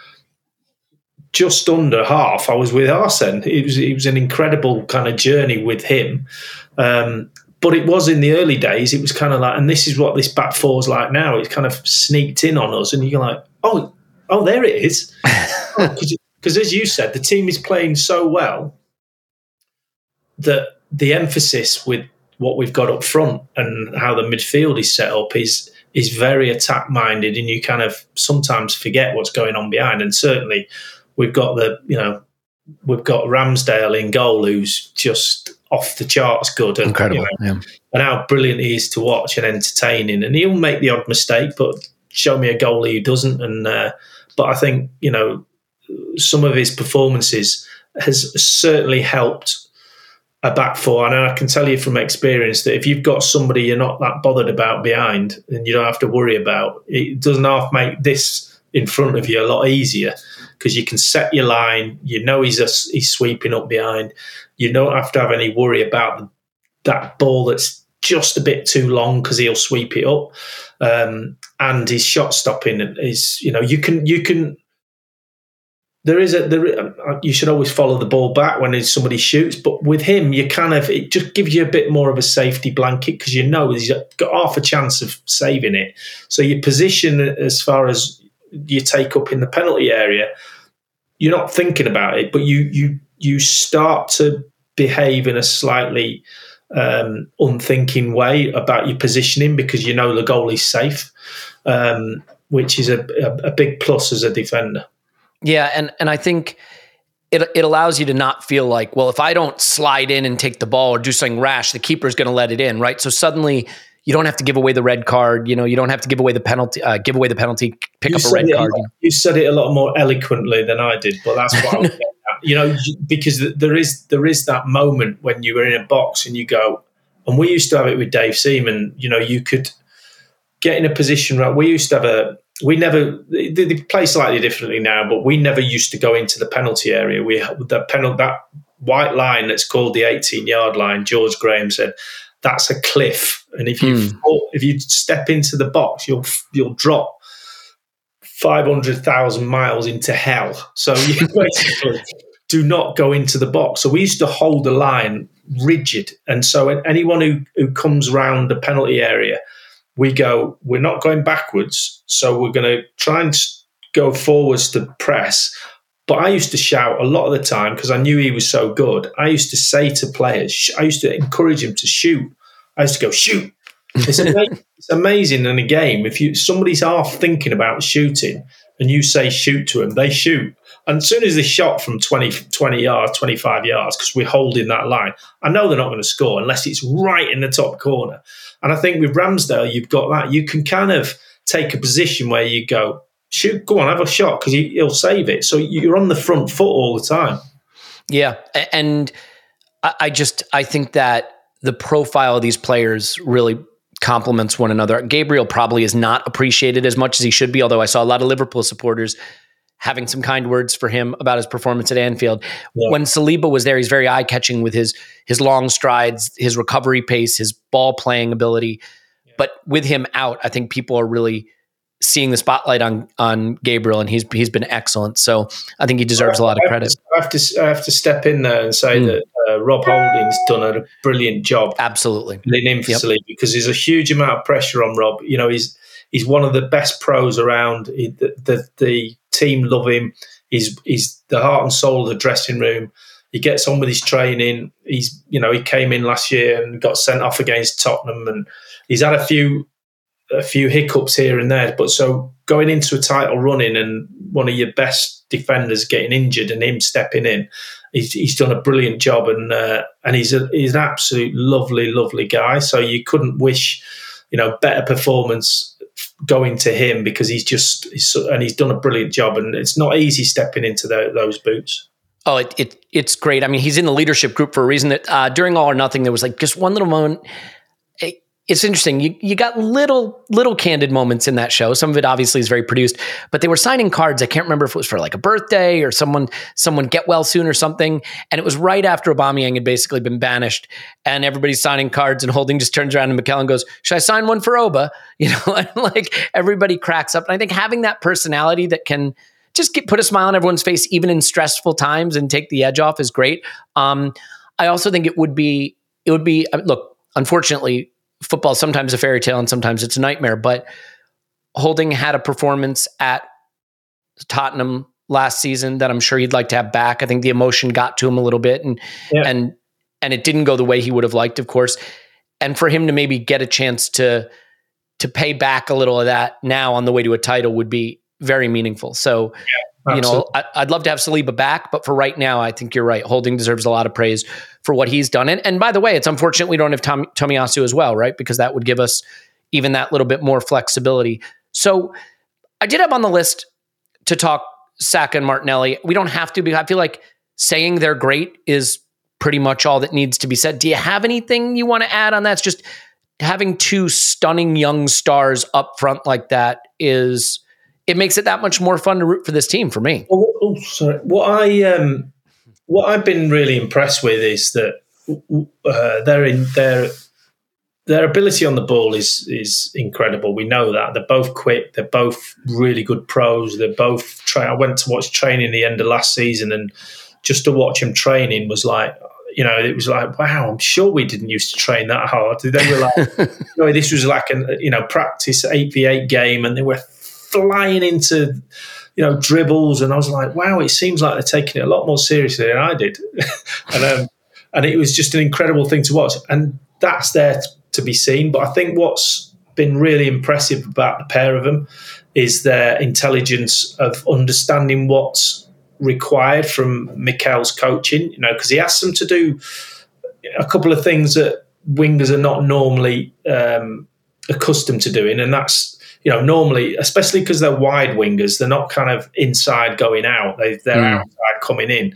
just under half, I was with Arsene. It was, it was an incredible kind of journey with him. Um, but it was in the early days, it was kind of like, and this is what this back four is like now. It's kind of sneaked in on us, and you're like, oh, oh, there it is. Because as you said, the team is playing so well that the emphasis with what we've got up front and how the midfield is set up is is very attack minded, and you kind of sometimes forget what's going on behind. And certainly, we've got the you know we've got Ramsdale in goal, who's just off the charts good, and, Incredible. you know, Yeah. and how brilliant he is to watch and entertaining. And he'll make the odd mistake, but show me a goalie who doesn't. And uh, but I think you know some of his performances has certainly helped a back four. And I can tell you from experience that if you've got somebody you're not that bothered about behind, and you don't have to worry about, it doesn't half make this in front of you a lot easier because you can set your line. You know he's a, he's sweeping up behind. You don't have to have any worry about that ball that's just a bit too long because he'll sweep it up. Um, and his shot stopping is, you know, you can you can there is a there. uh, You should always follow the ball back when somebody shoots, but with him, you kind of it just gives you a bit more of a safety blanket because you know he's got half a chance of saving it. So your position as far as you take up in the penalty area, you're not thinking about it, but you you you start to behave in a slightly um, unthinking way about your positioning because you know the goal is safe, um, which is a, a, a big plus as a defender. Yeah, and and I think it it allows you to not feel like, well, if I don't slide in and take the ball or do something rash, the keeper's going to let it in, right? So suddenly you don't have to give away the red card. You know, you don't have to give away the penalty. Uh, give away the penalty. Pick You up a red card. lot- You said it a lot more eloquently than I did, but that's what I was getting at. You know, because there is there is that moment when you were in a box and you go, and we used to have it with Dave Seaman. You know, you could get in a position Right, we used to have a. We never they, they play slightly differently now, but we never used to go into the penalty area. We the penalty that white line that's called the 18 yard line. George Graham said that's a cliff, and if you hmm. fall, if you step into the box, you'll you'll drop five hundred thousand miles into hell. So you basically do not go into the box. So we used to hold the line rigid, and so anyone who who comes round the penalty area, we go. We're not going backwards, so we're going to try and go forwards to press. But I used to shout a lot of the time because I knew he was so good. I used to say to players, I used to encourage him to shoot. I used to go shoot. It's amazing, it's amazing in a game if you somebody's half thinking about shooting and you say shoot to them, they shoot. And as soon as they shot from 20, 20 yards, 25 yards, because we're holding that line, I know they're not going to score unless it's right in the top corner. And I think with Ramsdale, you've got that. You can kind of take a position where you go, shoot, go on, have a shot, because he, he'll save it. So you're on the front foot all the time. Yeah, and I, just I think that the profile of these players really complements one another. Gabriel probably is not appreciated as much as he should be, although I saw a lot of Liverpool supporters having some kind words for him about his performance at Anfield. Yeah. When Saliba was there, he's very eye catching with his his long strides, his recovery pace, his ball playing ability. But with him out, I think people are really seeing the spotlight on on Gabriel, and he's he's been excellent. So I think he deserves a lot of credit. I have to, I have to step in there and say Mm. that uh, Rob Holding's done a brilliant job Absolutely. in for Yep. Because there's a huge amount of pressure on Rob. You know, he's he's one of the best pros around. He, the, the the team love him. He's he's the heart and soul of the dressing room. He gets on with his training. He's you know he came in last year and got sent off against Tottenham, and he's had a few a few hiccups here and there. But so going into a title running and one of your best defenders getting injured and him stepping in, he's, he's done a brilliant job and uh, and he's a, he's an absolute lovely lovely guy. So you couldn't wish you know better performance going to him because he's just he's, and he's done a brilliant job and it's not easy stepping into tho- those boots. Oh, it, it it's great. I mean, he's in the leadership group for a reason. That uh, during All or Nothing, there was like just one little moment. It- It's interesting. You you got little little candid moments in that show. Some of it obviously is very produced, but they were signing cards. I can't remember if it was for like a birthday or someone someone get well soon or something. And it was right after Aubameyang had basically been banished, and everybody's signing cards. And Holding just turns around and McKellen goes, "Should I sign one for Oba?" You know, and like everybody cracks up. And I think having that personality that can just get, put a smile on everyone's face, even in stressful times, and take the edge off is great. Um, I also think it would be it would be look. Unfortunately, football sometimes a fairy tale and sometimes it's a nightmare. But Holding had a performance at Tottenham last season that I'm sure he'd like to have back. I think the emotion got to him a little bit, and Yeah. and and it didn't go the way he would have liked, of course. And for him to maybe get a chance to to pay back a little of that now on the way to a title would be very meaningful. So you know. I, I'd love to have Saliba back, but for right now, I think you're right. Holding deserves a lot of praise for what he's done. And, and by the way, it's unfortunate we don't have Tom, Tomiyasu as well, right? Because that would give us even that little bit more flexibility. So I did have on the list to talk Saka and Martinelli. We don't have to because I feel like saying they're great is pretty much all that needs to be said. Do you have anything you want to add on that? It's just having two stunning young stars up front like that is it makes it that much more fun to root for this team for me. Oh, oh, sorry. What I um, what I've been really impressed with is that uh, they're in they're their ability on the ball is is incredible. We know that they're both quick. They're both really good pros. They're both. Tra- I went to watch training the end of last season, and just to watch them training was like, you know, it was like, wow, I'm sure we didn't used to train that hard. They were like, you know, this was like an you know practice eight v eight game, and they were flying into you know dribbles, and I was like, wow, it seems like they're taking it a lot more seriously than I did, and um, and it was just an incredible thing to watch, and that's there to be seen. But I think what's been really impressive about the pair of them is their intelligence of understanding what's required from Mikel's coaching. You know, because he asks them to do a couple of things that wingers are not normally um, accustomed to doing, and that's you know normally, especially because they're wide wingers, they're not kind of inside going out; they, they're Mm. outside coming in,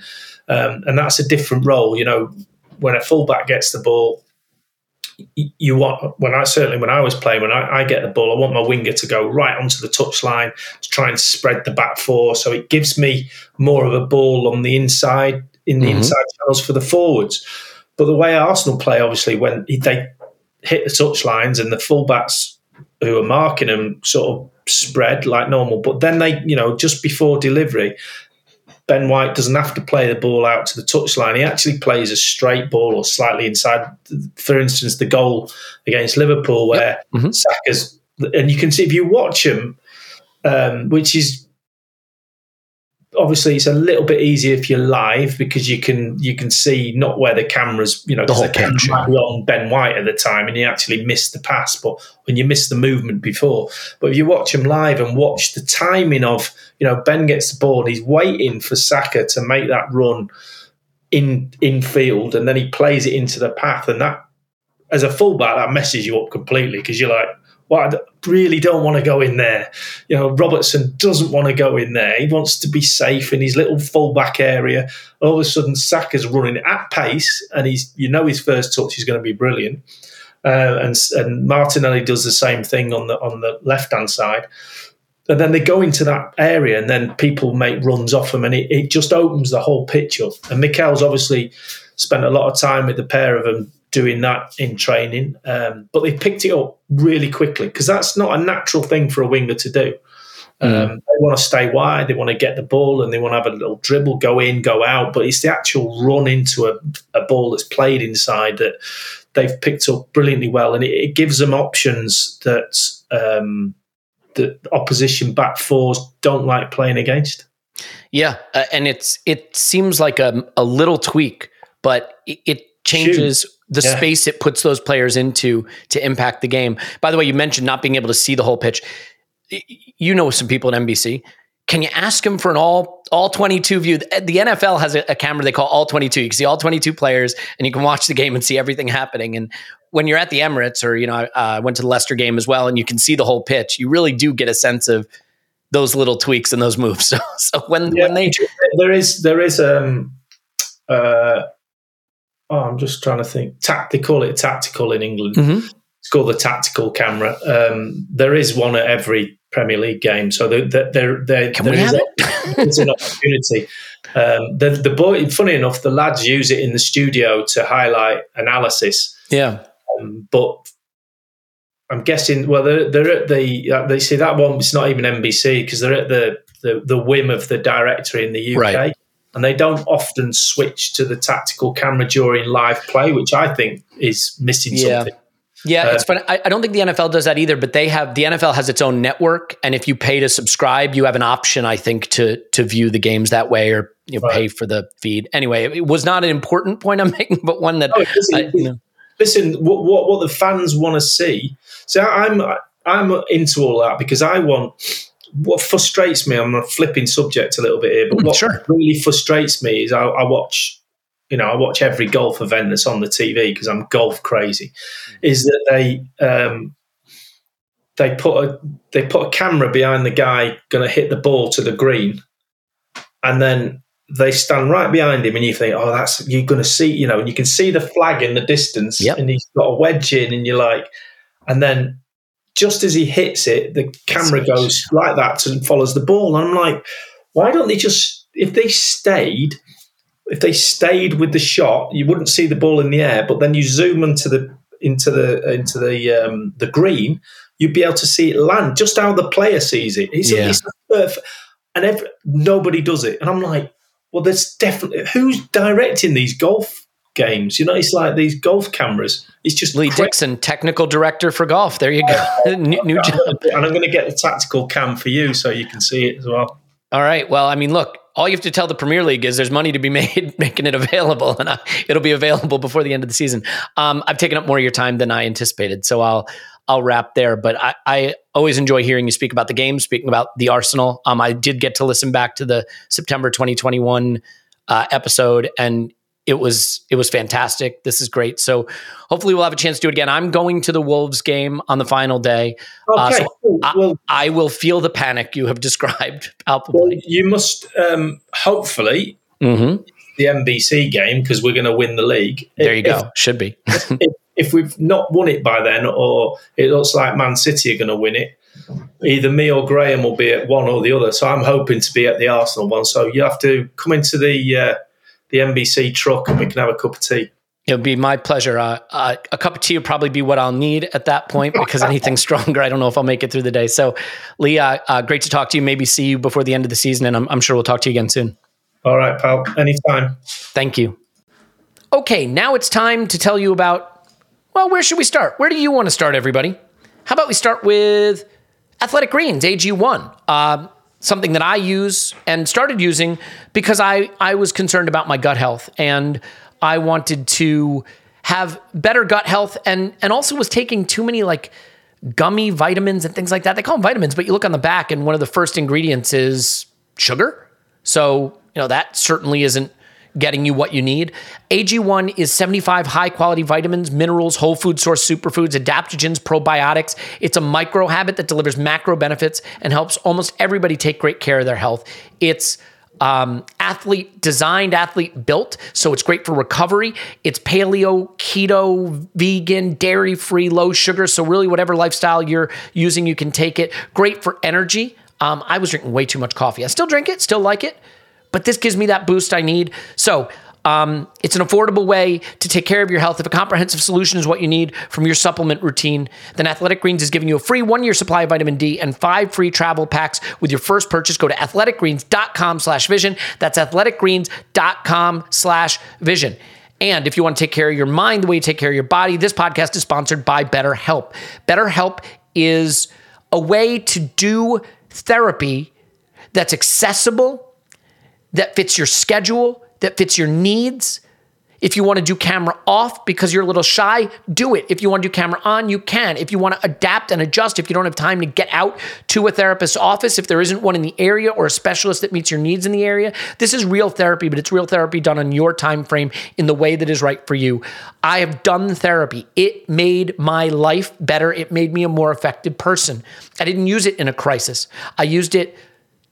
um, and that's a different role. You know, when a fullback gets the ball, you want when I certainly when I was playing when I, I get the ball, I want my winger to go right onto the touchline to try and spread the back four, so it gives me more of a ball on the inside in the Mhm. inside channels for the forwards. But the way Arsenal play, obviously, when they hit the touchlines and the fullbacks who are marking them sort of spread like normal, but then they, you know, just before delivery, Ben White doesn't have to play the ball out to the touchline. He actually plays a straight ball or slightly inside. For instance, the goal against Liverpool, where Mhm. Saka's, and you can see if you watch him, um, which is obviously it's a little bit easier if you're live because you can you can see not where the cameras, you know, The whole camera pitch, might be on Ben White at the time, and you actually miss the pass, but when you miss the movement before. But if you watch him live and watch the timing of, you know, Ben gets the ball and he's waiting for Saka to make that run in in field, and then he plays it into the path, and that as a fullback that messes you up completely because you're like, well, I really don't want to go in there. You know, Robertson doesn't want to go in there. He wants to be safe in his little fullback area. All of a sudden, Saka's running at pace, and he's you know his first touch is going to be brilliant. Uh, and and Martinelli does the same thing on the on the left hand side. And then they go into that area, and then people make runs off them, and it, it just opens the whole pitch up. And Mikel's obviously spent a lot of time with the pair of them doing that in training, um, but they picked it up really quickly because that's not a natural thing for a winger to do. Um, they want to stay wide, they want to get the ball, and they want to have a little dribble, go in, go out. But it's the actual run into a, a ball that's played inside that they've picked up brilliantly well, and it, it gives them options that um, that opposition back fours don't like playing against. Yeah, uh, and it's it seems like a, a little tweak, but it, it changes the Yeah. space it puts those players into to impact the game. By the way, you mentioned not being able to see the whole pitch. You know some people at NBC. Can you ask them for an all all twenty two view? The NFL has a, a camera they call all twenty two. You can see all twenty two players, and you can watch the game and see everything happening. And when you're at the Emirates, or you know, I uh, went to the Leicester game as well, and you can see the whole pitch. You really do get a sense of those little tweaks and those moves. So, so when when they there is there is um uh oh I'm just trying to think tact they call it tactical in England. Mhm. It's called the tactical camera. Um, there is one at every Premier League game, so there there there, there, Can there we is have a- it's an opportunity. Um, the the boy, funny enough, the lads use it in the studio to highlight analysis. yeah. Um, but I'm guessing, well, they're, they're at the, uh, they see that one, it's not even NBC because they're at the, the, the whim of the director in the UK. Right. And they don't often switch to the tactical camera during live play, which I think is missing Yeah. something. Yeah, Uh, it's funny. I, I don't think the NFL does that either, but they have the NFL has its own network, and if you pay to subscribe, you have an option, I think, to to view the games that way or you know, Right. pay for the feed. Anyway, it was not an important point I'm making, but one that Oh, listen, I, you know, listen what, what what the fans want to see. So I'm I'm into all that because I want what frustrates me. I'm flipping subject a little bit here, but Mm, what sure. really frustrates me is I, I watch. You know, I watch every golf event that's on the TV because I'm golf crazy. Is that they um, they put a they put a camera behind the guy going to hit the ball to the green, and then they stand right behind him, and you think, oh, that's you're going to see, you know, and you can see the flag in the distance, Yep. and he's got a wedge in, and you're like, and then just as he hits it, the camera goes like that and follows the ball, and I'm like, why don't they just if they stayed. If they stayed with the shot, you wouldn't see the ball in the air, but then you zoom into the into the into the um, the green, you'd be able to see it land just how the player sees it. It's, Yeah. it's perfect, and every, nobody does it. And I'm like, well, there's definitely who's directing these golf games. You know, it's like these golf cameras. It's just Lee Dixon, technical director for golf. There you go. new, new job. and I'm going to get the tactical cam for you so you can see it as well. All right. Well, I mean, look, all you have to tell the Premier League is there's money to be made making it available, and I, it'll be available before the end of the season. Um, I've taken up more of your time than I anticipated, so I'll I'll wrap there. But I, I always enjoy hearing you speak about the game, speaking about the Arsenal. Um, I did get to listen back to the September 2021 uh, episode, and it was it was fantastic. This is great. So hopefully we'll have a chance to do it again. I'm going to the Wolves game on the final day. Uh, Okay, so cool. I, well, I will feel the panic you have described well, you must um, hopefully Mm-hmm. the NBC game because we're going to win the league. There you If- go. Should be. if, if we've not won it by then, or it looks like Man City are going to win it, either me or Graham will be at one or the other. So I'm hoping to be at the Arsenal one. So you have to come into the uh, the NBC truck and we can have a cup of tea. It would be my pleasure. Uh, uh, a cup of tea would probably be what I'll need at that point because anything stronger, I don't know if I'll make it through the day. So, Lee, uh, uh, great to talk to you. Maybe see you before the end of the season, and I'm, I'm sure we'll talk to you again soon. All right, pal. Anytime. Thank you. Okay, now it's time to tell you about, well, where should we start? Where do you want to start, everybody? How about we start with Athletic Greens, AG1? Something that I use and started using because I, I was concerned about my gut health and I wanted to have better gut health and, and also was taking too many like gummy vitamins and things like that. They call them vitamins, but you look on the back and one of the first ingredients is sugar. So, you know, that certainly isn't getting you what you need. AG1 is 75 high quality vitamins, minerals, whole food source superfoods, adaptogens, probiotics. It's a micro habit that delivers macro benefits and helps almost everybody take great care of their health. It's um, athlete designed, athlete built. So it's great for recovery. It's paleo, keto, vegan, dairy free, low sugar. So, really, whatever lifestyle you're using, you can take it. Great for energy. Um, I was drinking way too much coffee. I still drink it, still like it, but this gives me that boost I need. So, um, it's an affordable way to take care of your health. If a comprehensive solution is what you need from your supplement routine, then Athletic Greens is giving you a free one year supply of vitamin D and five free travel packs with your first purchase. Go to athleticgreens.com slash vision. That's athleticgreens.com slash vision. And if you want to take care of your mind the way you take care of your body, this podcast is sponsored by BetterHelp. BetterHelp is a way to do therapy that's accessible, that fits your schedule, that fits your needs. If you want to do camera off because you're a little shy, do it. If you want to do camera on, you can. If you want to adapt and adjust, if you don't have time to get out to a therapist's office, if there isn't one in the area or a specialist that meets your needs in the area, this is real therapy, but it's real therapy done on your time frame in the way that is right for you. I have done therapy. It made my life better. It made me a more effective person. I didn't use it in a crisis. I used it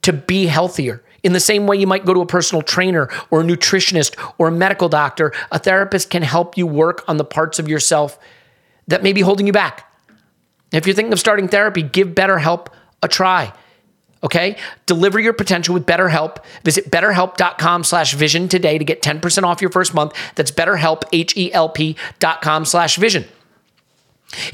to be healthier. In the same way you might go to a personal trainer or a nutritionist or a medical doctor, a therapist can help you work on the parts of yourself that may be holding you back. If you're thinking of starting therapy, give BetterHelp a try. Okay? Deliver your potential with BetterHelp. Visit betterhelp.com slash vision today to get 10% off your first month. That's betterhelp, H-E-L-P dot com slash vision.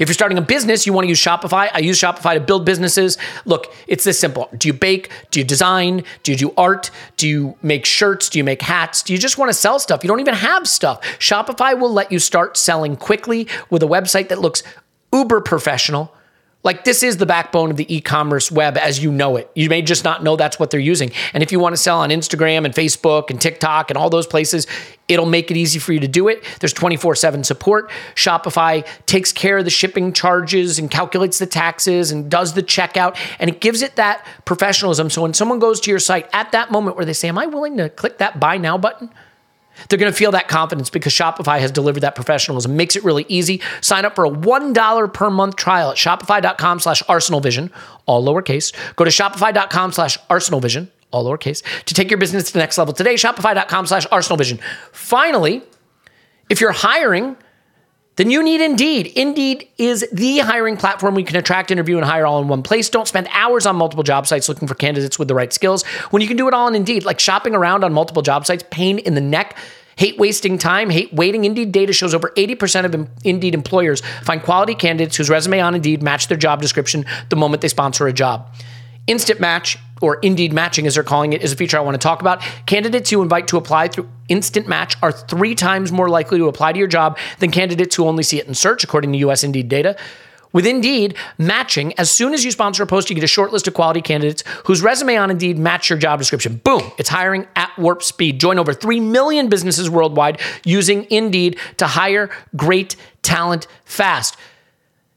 If you're starting a business, you want to use Shopify. I use Shopify to build businesses. Look, it's this simple. Do you bake? Do you design? Do you do art? Do you make shirts? Do you make hats? Do you just want to sell stuff? You don't even have stuff. Shopify will let you start selling quickly with a website that looks uber professional. Like this is the backbone of the e-commerce web as you know it. You may just not know that's what they're using. And if you want to sell on Instagram and Facebook and TikTok and all those places, it'll make it easy for you to do it. There's 24/7 support. Shopify takes care of the shipping charges and calculates the taxes and does the checkout and it gives it that professionalism. So when someone goes to your site at that moment where they say, "Am I willing to click that buy now button?" They're going to feel that confidence because Shopify has delivered that professionalism. Makes it really easy. Sign up for a $1 per month trial at shopify.com slash arsenalvision, all lowercase. Go to shopify.com slash arsenalvision, all lowercase, to take your business to the next level today. Shopify.com slash arsenalvision. Finally, if you're hiring, then you need Indeed. Indeed is the hiring platform you can attract, interview, and hire all in one place. Don't spend hours on multiple job sites looking for candidates with the right skills when you can do it all on Indeed. Like shopping around on multiple job sites, pain in the neck. Hate wasting time, hate waiting. Indeed data shows over 80% of Indeed employers find quality candidates whose resume on Indeed match their job description the moment they sponsor a job. Instant Match, or Indeed Matching as they're calling it, is a feature I want to talk about. Candidates you invite to apply through Instant Match are three times more likely to apply to your job than candidates who only see it in search, according to US Indeed data. With Indeed, matching, as soon as you sponsor a post, you get a short list of quality candidates whose resume on Indeed match your job description. Boom, it's hiring at warp speed. Join over 3 million businesses worldwide using Indeed to hire great talent fast.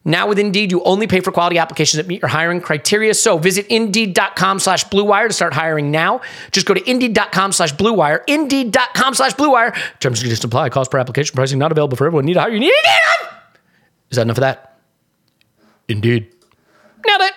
Now with Indeed, you only pay for quality applications that meet your hiring criteria. So visit Indeed.com slash BlueWire to start hiring now. Just go to Indeed.com slash BlueWire. Indeed.com slash BlueWire. Terms and conditions apply. Cost per application. Pricing not available for everyone. Need to hire. You need Indeed. Is that enough of that? Indeed. Nailed it.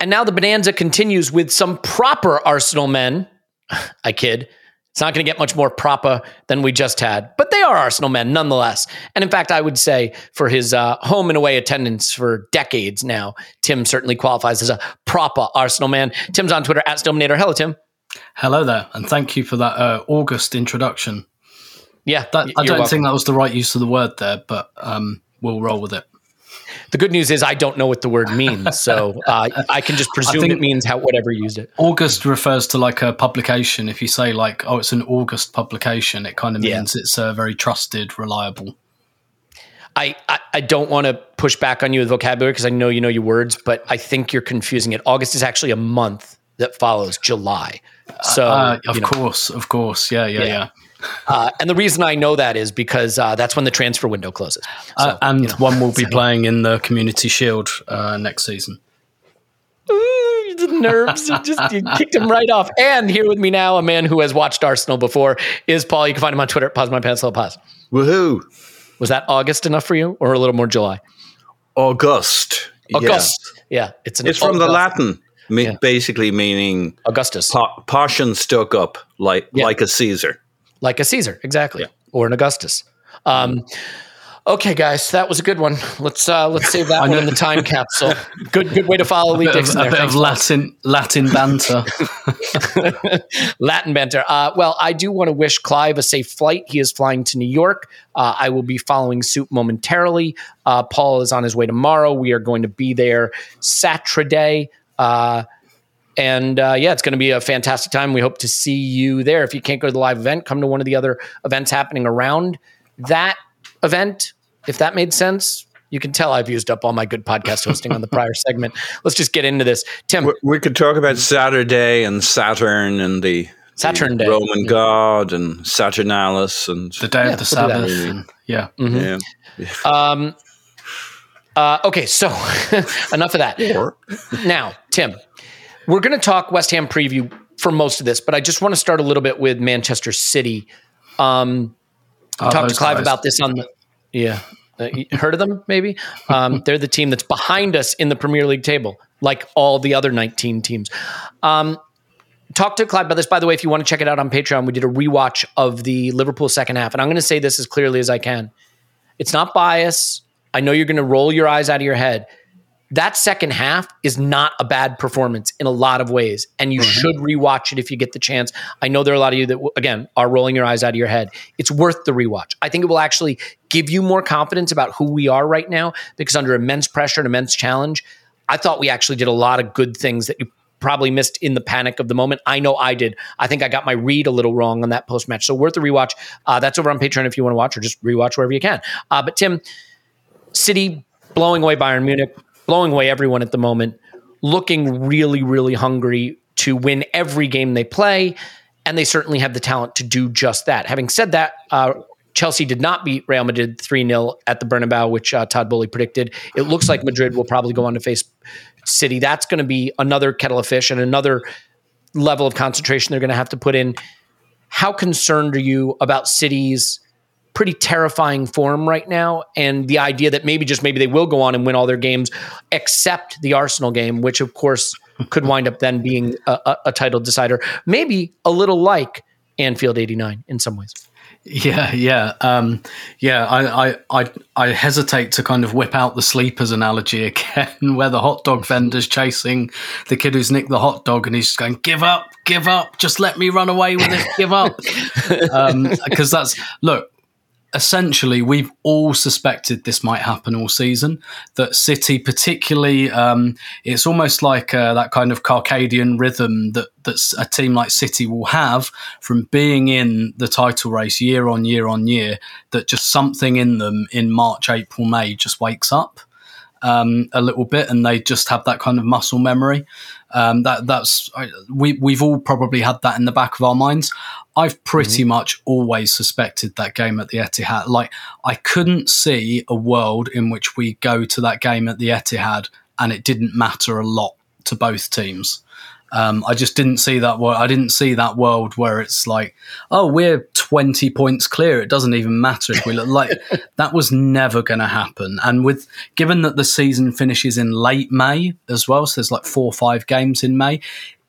And now the bonanza continues with some proper Arsenal men. I kid. It's not going to get much more proper than we just had, but they are Arsenal men nonetheless. And in fact, I would say for his uh, home and away attendance for decades now, Tim certainly qualifies as a proper Arsenal man. Tim's on Twitter at Stillmanator. Hello, Tim. Hello there, and thank you for that uh, August introduction. Yeah, That, I don't welcome. think that was the right use of the word there, but um, we'll roll with it. The good news is I don't know what the word means, so uh, I can just presume it means how whatever you used it. August refers to like a publication. If you say like, oh, it's an August publication, it kind of Yeah. means it's uh, very trusted, reliable. I, I, I don't want to push back on you with vocabulary because I know you know your words, but I think you're confusing it. August is actually a month that follows July. So, Uh, of you know, course, of course, yeah, yeah, Yeah. yeah. Uh, and the reason I know that is because uh, that's when the transfer window closes. So, Uh, and you know. one will be playing in the Community Shield uh, next season. Ooh, the nerves it just you kicked him right off. And here with me now, a man who has watched Arsenal before is Paul. You can find him on Twitter. Pause my pants, little pause. Woohoo! Was that August enough for you, or a little more July? August. August. Yeah, it's an It's from the Latin, me- basically meaning Augustus, pa- passion stuck up like Yeah. like a Caesar. Like a Caesar, exactly, or an Augustus. Um, okay, guys, that was a good one. Let's uh, let's save that one in the time capsule. Good good way to follow Lee Bit of, Dixon a bit of Latin Latin banter. Latin banter. Uh, well, I do want to wish Clive a safe flight. He is flying to New York. Uh, I will be following suit momentarily. Uh, Paul is on his way tomorrow. We are going to be there Saturday. Uh, and uh, yeah, it's going to be a fantastic time. We hope to see you there. If you can't go to the live event, come to one of the other events happening around that event. If that made sense, you can tell I've used up all my good podcast hosting on the prior segment. Let's just get into this. Tim, We, we could talk about Saturday and Saturn and the, the Saturn Day. Roman god and Saturnalia and the day Yeah, of the we'll. Sabbath. and- yeah. Mm-hmm. yeah. Um, uh, okay, so enough of that. Now, Tim, we're going to talk West Ham preview for most of this, but I just want to start a little bit with Manchester City. Um, Oh, talked to Clive guys. about this on the yeah. Uh, heard of them? Maybe um, they're the team that's behind us in the Premier League table, like all the other 19 teams. Um, talk to Clive about this. By the way, if you want to check it out on Patreon, we did a rewatch of the Liverpool second half, and I'm going to say this as clearly as I can. It's not bias. I know you're going to roll your eyes out of your head. That second half is not a bad performance in a lot of ways, and you should rewatch it if you get the chance. I know there are a lot of you that, again, are rolling your eyes out of your head. It's worth the rewatch. I think it will actually give you more confidence about who we are right now because under immense pressure and immense challenge, I thought we actually did a lot of good things that you probably missed in the panic of the moment. I know I did. I think I got my read a little wrong on that post match. So worth a rewatch. Uh, that's over on Patreon if you want to watch or just rewatch wherever you can. Uh, but Tim, City blowing away Bayern Munich, blowing away everyone at the moment, looking really, really hungry to win every game they play. And they certainly have the talent to do just that. Having said that, uh, Chelsea did not beat Real Madrid 3 0 at the Bernabeu, which uh, Todd Boehly predicted. It looks like Madrid will probably go on to face City. That's going to be another kettle of fish and another level of concentration they're going to have to put in. How concerned are you about City's pretty terrifying form right now and the idea that maybe just maybe they will go on and win all their games except the Arsenal game, which of course could wind up then being a, a, a title decider, maybe a little like Anfield 89 in some ways. Yeah, yeah, um, yeah. I, I, I, I hesitate to kind of whip out the sleepers analogy again, where the hot dog vendor's chasing the kid who's nicked the hot dog, and he's just going, "Give up, give up, just let me run away with it, give up." Because um, that's look, essentially, we've all suspected this might happen all season. That City, particularly, um, it's almost like uh, that kind of Circadian rhythm that that's a team like City will have from being in the title race year on year on year. That just something in them in March, April, May just wakes up. Um, a little bit, and they just have that kind of muscle memory. Um, that that's we we've all probably had that in the back of our minds. I've pretty mm-hmm. much always suspected that game at the Etihad. Like I couldn't see a world in which we go to that game at the Etihad and it didn't matter a lot to both teams. Um, I just didn't see that world. I didn't see that world where it's like, oh, we're twenty points clear. It doesn't even matter if we look like that was never going to happen. And with given that the season finishes in late May as well, so there's like four or five games in May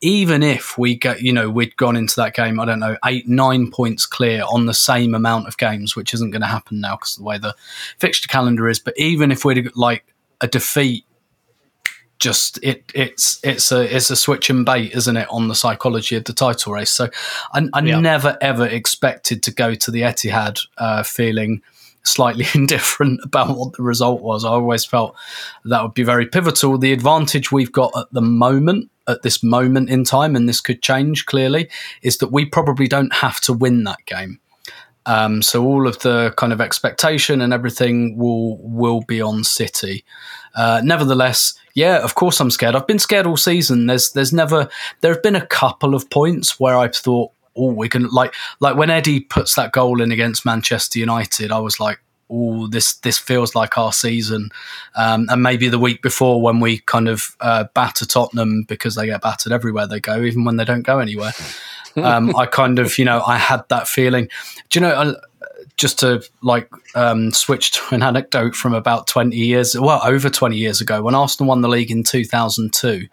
even if we get, you know, we'd gone into that game, I don't know, eight, nine points clear on the same amount of games, which isn't going to happen now because of the way the fixture calendar is. But even if we'd like a defeat, just it it's it's a it's a switch and bait, isn't it, on the psychology of the title race? So I, I yeah. never ever expected to go to the Etihad uh, feeling slightly indifferent about what the result was. I always felt that would be very pivotal. The advantage we've got at the moment at this moment in time, and this could change clearly, is that we probably don't have to win that game. Um, so all of the kind of expectation and everything will will be on City. Uh, nevertheless, yeah, of course I'm scared. I've been scared all season. There's there's never there have been a couple of points where I've thought, oh, we can like like when Eddie puts that goal in against Manchester United, I was like, oh, this this feels like our season. Um, and maybe the week before when we kind of uh, batter Tottenham because they get battered everywhere they go, even when they don't go anywhere. Um, I kind of, you know, I had that feeling. Do you know? Uh, just to like um, switch to an anecdote from about 20 years, well, over 20 years ago, when Arsenal won the league in 2002,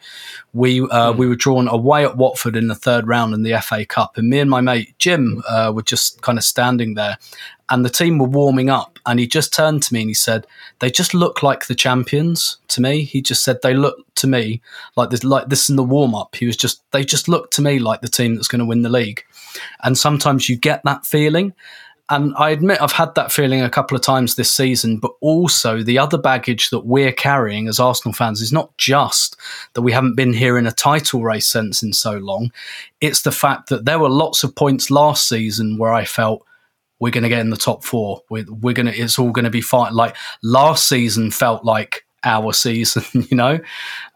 we uh, mm. we were drawn away at Watford in the third round in the FA Cup, and me and my mate Jim uh, were just kind of standing there, and the team were warming up and he just turned to me and he said they just look like the champions to me. He just said they look to me like this like this in the warm up he was just they just look to me like the team that's going to win the league. And sometimes you get that feeling and I admit I've had that feeling a couple of times this season, but also the other baggage that we're carrying as Arsenal fans is not just that we haven't been here in a title race sense in so long. It's the fact that there were lots of points last season where I felt we're going to get in the top four. We're, we're going to, it's all going to be fine. Like last season felt like our season, you know?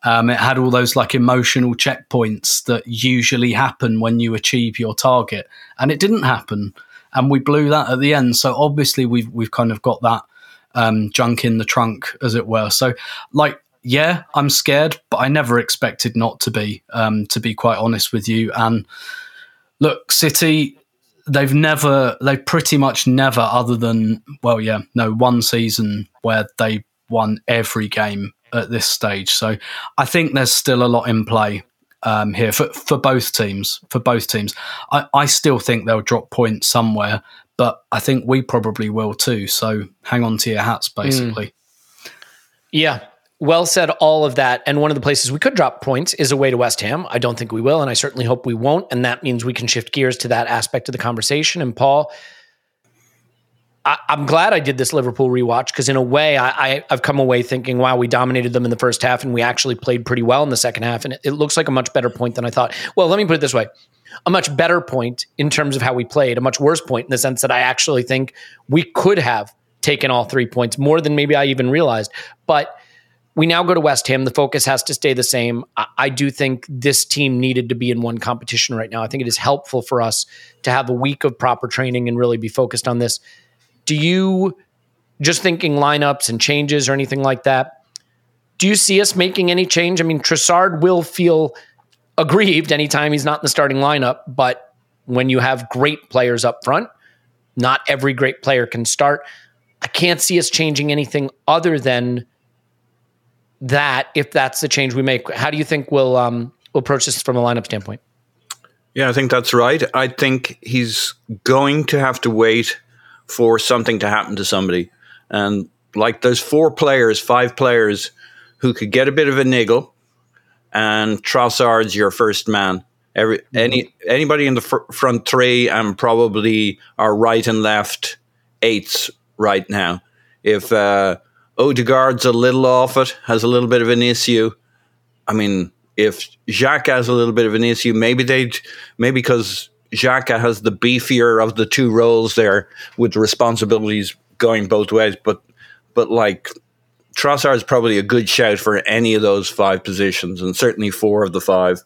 Um, it had all those like emotional checkpoints that usually happen when you achieve your target. And it didn't happen. And we blew that at the end. So obviously we've, we've kind of got that um, junk in the trunk, as it were. So, like, yeah, I'm scared, but I never expected not to be, um, to be quite honest with you. And look, City, they've never, They've pretty much never, other than, well, yeah, no, one season where they won every game at this stage. So I think there's still a lot in play um, here for, for both teams. For both teams, I, I still think they'll drop points somewhere, but I think we probably will too. So hang on to your hats, basically. Mm. Yeah, well said, all of that. And one of the places we could drop points is away to West Ham. I don't think we will, and I certainly hope we won't. And that means we can shift gears to that aspect of the conversation. And Paul, I, am glad I did this Liverpool rewatch because, in a way, I, I, have come away thinking, wow, we dominated them in the first half and we actually played pretty well in the second half. And it, it looks like a much better point than I thought. Well, let me put it this way a much better point in terms of how we played, a much worse point in the sense that I actually think we could have taken all three points more than maybe I even realized. But we now go to West Ham. The focus has to stay the same. I, I, do think this team needed to be in one competition right now. I think it is helpful for us to have a week of proper training and really be focused on this. Do you, just thinking lineups and changes or anything like that, do you see us making any change? I mean, Trossard will feel aggrieved anytime he's not in the starting lineup, but when you have great players up front, not every great player can start. I can't see us changing anything other than that if that's the change we make. How do you think we'll um, we'll approach this from a lineup standpoint? Yeah, I think that's right. I think he's going to have to wait for something to happen to somebody. And like those four players, five players who could get a bit of a niggle, and Trossard's your first man. Every any anybody in the fr- front three and probably our right and left eights right now. If uh, Odegaard's a little off it, has a little bit of an issue. I mean, if Xhaka has a little bit of an issue, maybe they'd maybe because Xhaka has the beefier of the two roles there with the responsibilities going both ways. But but like Trossard is probably a good shout for any of those five positions, and certainly four of the five.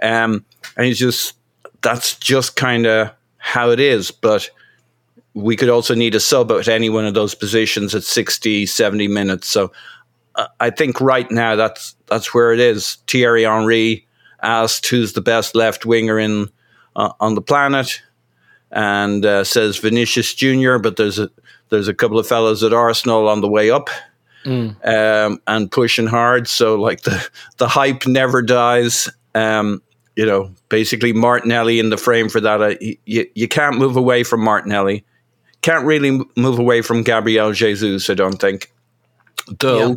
Um, and he's just that's just kind of how it is. But we could also need a sub at any one of those positions at 60, 70 minutes. So uh, I think right now that's that's where it is. Thierry Henry asked who's the best left winger in uh, on the planet, and uh, says Vinicius Junior. But there's a there's a couple of fellows at Arsenal on the way up. Um, and pushing hard, so like the the hype never dies. Um, you know, basically Martinelli in the frame for that. Uh, you, you can't move away from Martinelli. Can't really m- move away from Gabriel Jesus, I don't think. Though, Yeah.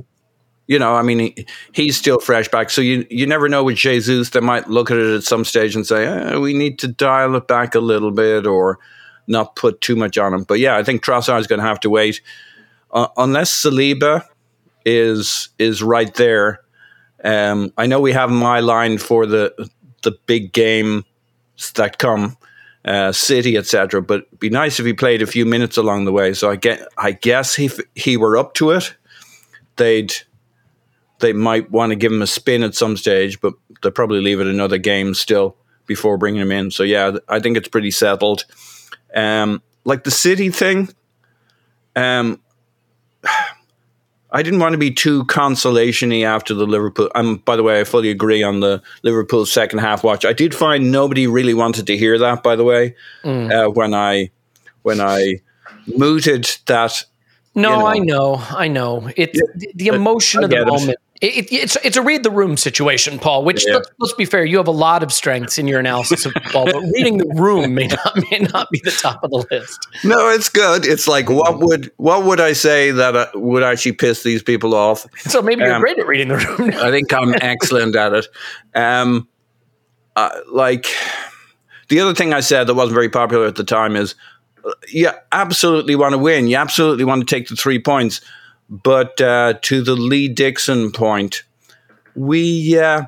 you know, I mean, he, he's still fresh back. So you, you never know with Jesus. They might look at it at some stage and say, eh, we need to dial it back a little bit or not put too much on him. But yeah, I think Trossard is going to have to wait. Uh, unless Saliba is is right there. Um, I know we have my line for the the big games that come, uh, City, etc. But it'd be nice if he played a few minutes along the way. So I get, I guess if he were up to it, they'd they might want to give him a spin at some stage, but they'll probably leave it another game still before bringing him in. So yeah, I think it's pretty settled. Um, like the City thing, um, I didn't want to be too consolation-y after the Liverpool. Um, by the way, I fully agree on the Liverpool second half watch. I did find nobody really wanted to hear that. By the way, uh, when I when I mooted that No, you know. I know, I know. It's the, the emotion of the moment. It, it, it's it's a read the room situation, Paul. Which Yeah. let's, let's be fair, you have a lot of strengths in your analysis of football, but reading the room may not may not be the top of the list. No, it's good. It's like what would what would I say that uh, would actually piss these people off? So maybe you're Um, great at reading the room. I think I'm excellent at it. Um, uh, like the other thing I said that wasn't very popular at the time is, uh, you absolutely want to win. You absolutely want to take the three points. But uh, to the Lee Dixon point, we uh,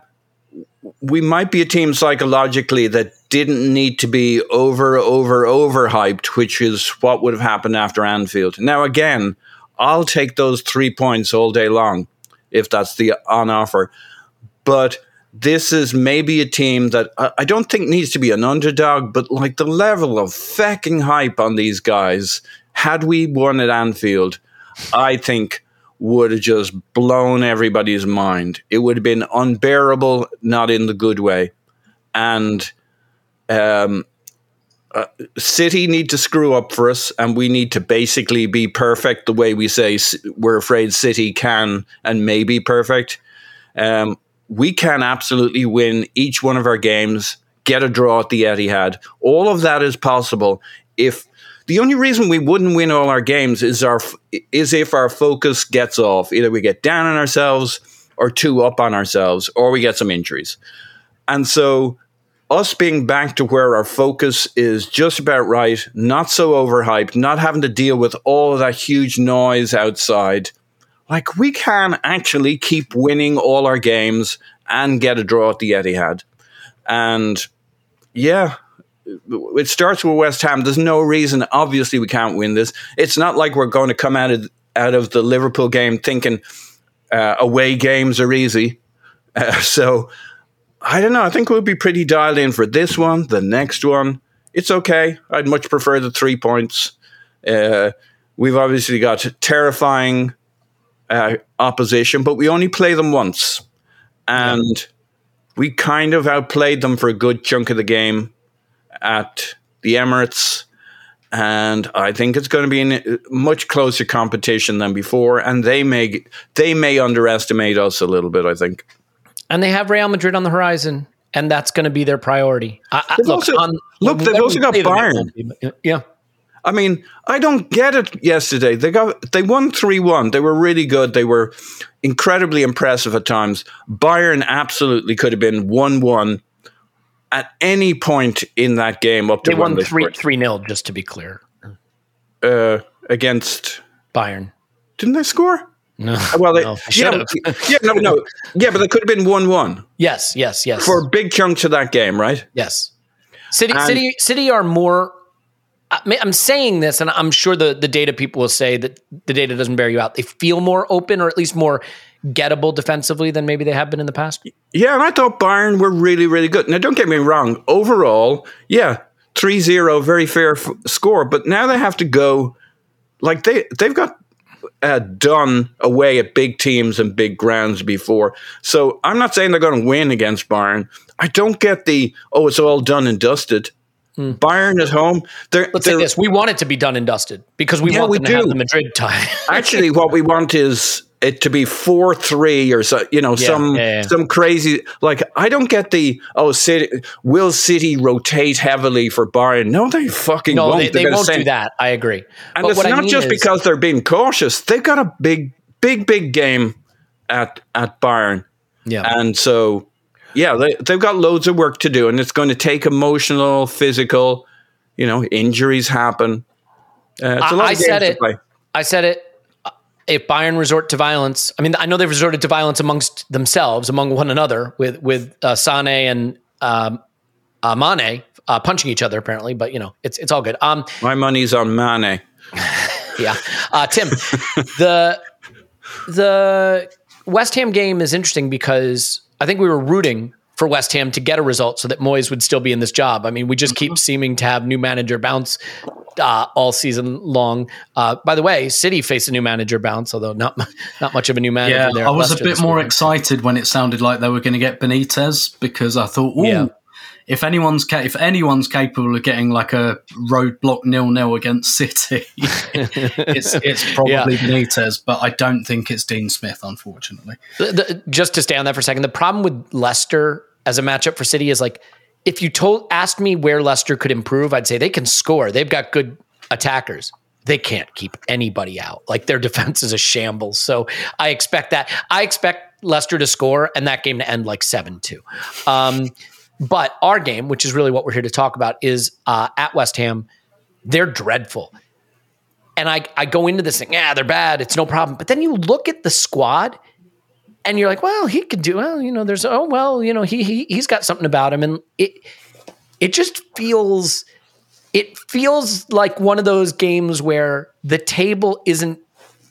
we might be a team psychologically that didn't need to be over, over, over hyped, which is what would have happened after Anfield. Now, again, I'll take those three points all day long if that's the on offer. But this is maybe a team that I don't think needs to be an underdog, but like the level of fucking hype on these guys, had we won at Anfield, I think would have just blown everybody's mind. It would have been unbearable, not in the good way. And um, uh, City need to screw up for us, and we need to basically be perfect the way we say we're afraid City can and may be perfect. Um, we can absolutely win each one of our games, get a draw at the Etihad. All of that is possible if the only reason we wouldn't win all our games is our is if our focus gets off. Either we get down on ourselves or too up on ourselves, or we get some injuries. And so us being back to where our focus is just about right, not so overhyped, not having to deal with all of that huge noise outside. Like we can actually keep winning all our games and get a draw at the Etihad. And yeah, it starts with West Ham. There's no reason. Obviously, we can't win this. It's not like we're going to come out of out of the Liverpool game thinking uh, away games are easy. Uh, so I don't know. I think we'll be pretty dialed in for this one, the next one. It's okay. I'd much prefer the three points. Uh, we've obviously got terrifying uh, opposition, but we only play them once, and we kind of outplayed them for a good chunk of the game at the Emirates. And I think it's going to be a uh, much closer competition than before, and they may they may underestimate us a little bit. I think. and they have Real Madrid on the horizon. and that's going to be their priority. I, I, look, also- on, look, they've also got them, Bayern. Yeah, I mean, I don't get it yesterday. They got they won 3-1. They were really good. They were incredibly impressive at times. Bayern absolutely could have been 1-1 at any point in that game up to they won they three scored. three nil. Just to be clear, uh, against Bayern. didn't they score? No, Well, they, no, yeah, but- yeah, no, no, yeah, but they could have been one-one yes, yes, yes. for big chunks of that game, right? Yes. City, And- City, City are more. I'm saying this, and I'm sure the the data people will say that the data doesn't bear you out. They feel more open, or at least more gettable defensively than maybe they have been in the past. Yeah, and I thought Bayern were really, really good. Now, don't get me wrong. Overall, yeah, 3-0, very fair f- score. But now they have to go, like they they've got uh, done away at big teams and big grounds before. So I'm not saying they're going to win against Bayern. I don't get the oh, it's all done and dusted. Bayern at home, they're. Let's say they're this: we want it to be done and dusted because we Yeah, want we them to have the Madrid tie. actually what we want is it to be four three or so you know some yeah, yeah. some crazy like I don't get the oh city will City rotate heavily for Bayern no they fucking no, won't they, they won't send- do that. I agree. and But it's what I not mean just is- because they're being cautious they've got a big big big game at at Bayern yeah, and so yeah they, they've got loads of work to do and it's going to take emotional physical you know injuries happen uh, it's a I- I said it. I said it. If Bayern resort to violence, I mean, I know they've resorted to violence amongst themselves, among one another, with with uh, Sane and um, uh, Mane uh, punching each other, apparently. But you know, it's it's all good. Um, my money's on Mane yeah, uh, Tim, the the West Ham game is interesting because I think we were rooting for West Ham to get a result so that Moyes would still be in this job. I mean, we just keep seeming to have new manager bounce uh, all season long. Uh, by the way, City faced a new manager bounce, although not not much of a new manager. Yeah, there I was a bit more excited when it sounded like they were going to get Benitez because I thought, ooh, Yeah. if anyone's ca- if anyone's capable of getting like a roadblock nil nil against City, it's it's probably Yeah. Benitez. But I don't think it's Dean Smith, unfortunately. The- the- just to stay on that for a second, the problem with Leicester as a matchup for City is like if you told asked me where Leicester could improve, I'd say they can score. They've got good attackers. They can't keep anybody out. Like their defense is a shambles. So I expect that. I expect Leicester to score and that game to end like seven two. Um, but our game, which is really what we're here to talk about, is uh, at West Ham. They're dreadful. And I, I go into this thing, yeah, they're bad. It's no problem. But then you look at the squad and you're like, well, he could do well, you know, there's oh well, you know, he, he he's got something about him. And it it just feels it feels like one of those games where the table isn't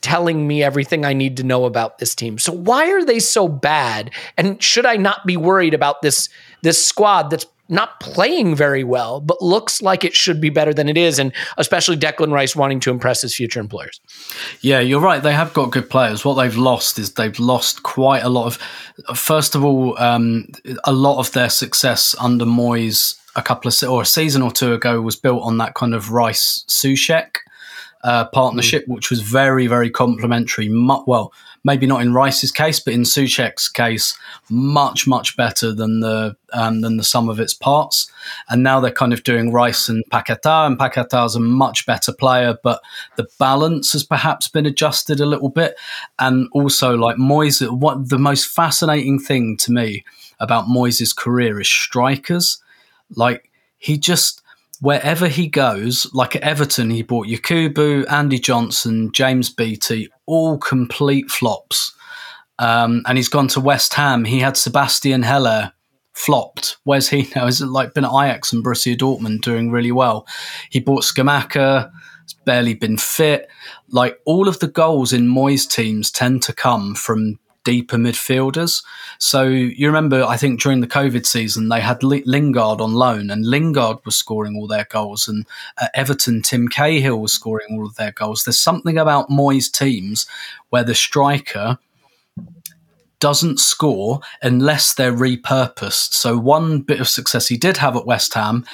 telling me everything I need to know about this team. So why are they so bad? And should I not be worried about this this squad that's not playing very well, but looks like it should be better than it is, and especially Declan Rice wanting to impress his future employers. Yeah, you're right. They have got good players. What they've lost is they've lost quite a lot of. First of all, um, a lot of their success under Moyes a couple of or a season or two ago was built on that kind of Rice Souček uh, partnership, which was very very complementary. Well, maybe not in Rice's case, but in Souček's case, much much better than the um, than the sum of its parts. And now they're kind of doing Rice and Paquetá, and Paquetá's a much better player, but the balance has perhaps been adjusted a little bit. And also, like Moyes, what the most fascinating thing to me about Moyes' career is strikers. Like he just wherever he goes, like at Everton, he bought Yakubu, Andy Johnson, James Beattie, all complete flops. Um, and he's gone to West Ham. He had Sébastien Haller flopped. Where's he now? Is it like been at Ajax and Borussia Dortmund doing really well? He bought Scamacca. Has barely been fit. Like all of the goals in Moyes teams tend to come from deeper midfielders. So you remember, I think during the COVID season, they had Lingard on loan, and Lingard was scoring all their goals. And at Everton, Tim Cahill was scoring all of their goals. There's something about Moyes teams where the striker doesn't score unless they're repurposed. So one bit of success he did have at West Ham,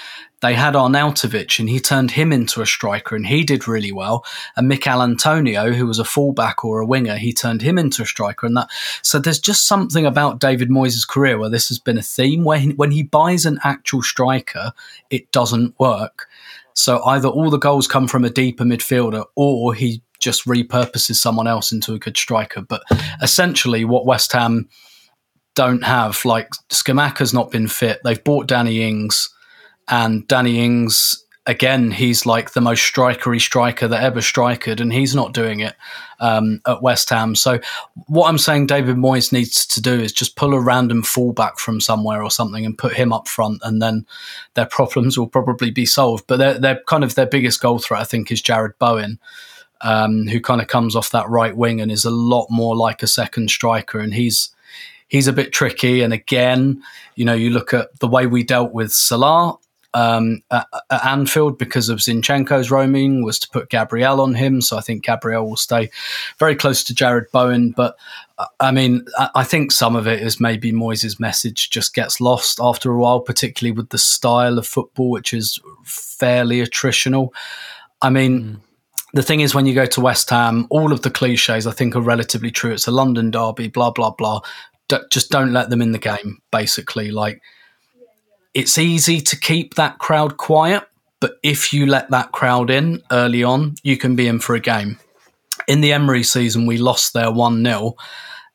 they had Arnautovic and he turned him into a striker and he did really well. And Michail Antonio, who was a fullback or a winger, he turned him into a striker. And that, so there's just something about David Moyes' career where this has been a theme. When, when he buys an actual striker, it doesn't work. So either all the goals come from a deeper midfielder or he just repurposes someone else into a good striker. But essentially, what West Ham don't have, like Scamacca's not been fit. They've bought Danny Ings and Danny Ings again, he's like the most strikery striker that ever strikered, and he's not doing it um, at West Ham. So, what I'm saying David Moyes needs to do is just pull a random fullback from somewhere or something and put him up front, and then their problems will probably be solved. But they're, they're kind of their biggest goal threat, I think, is Jarrod Bowen. Um, who kind of comes off that right wing and is a lot more like a second striker, and he's he's a bit tricky. And again, you know, you look at the way we dealt with Salah um, at, at, Anfield because of Zinchenko's roaming was to put Gabriel on him. So I think Gabriel will stay very close to Jarrod Bowen. But I mean, I, I think some of it is maybe Moyes' message just gets lost after a while, particularly with the style of football, which is fairly attritional. I mean, mm. the thing is, when you go to West Ham, all of the cliches I think are relatively true. It's a London derby, blah, blah, blah. D- just don't let them in the game, basically. Like, it's easy to keep that crowd quiet, but if you let that crowd in early on, you can be in for a game. In the Emery season, we lost there 1 0,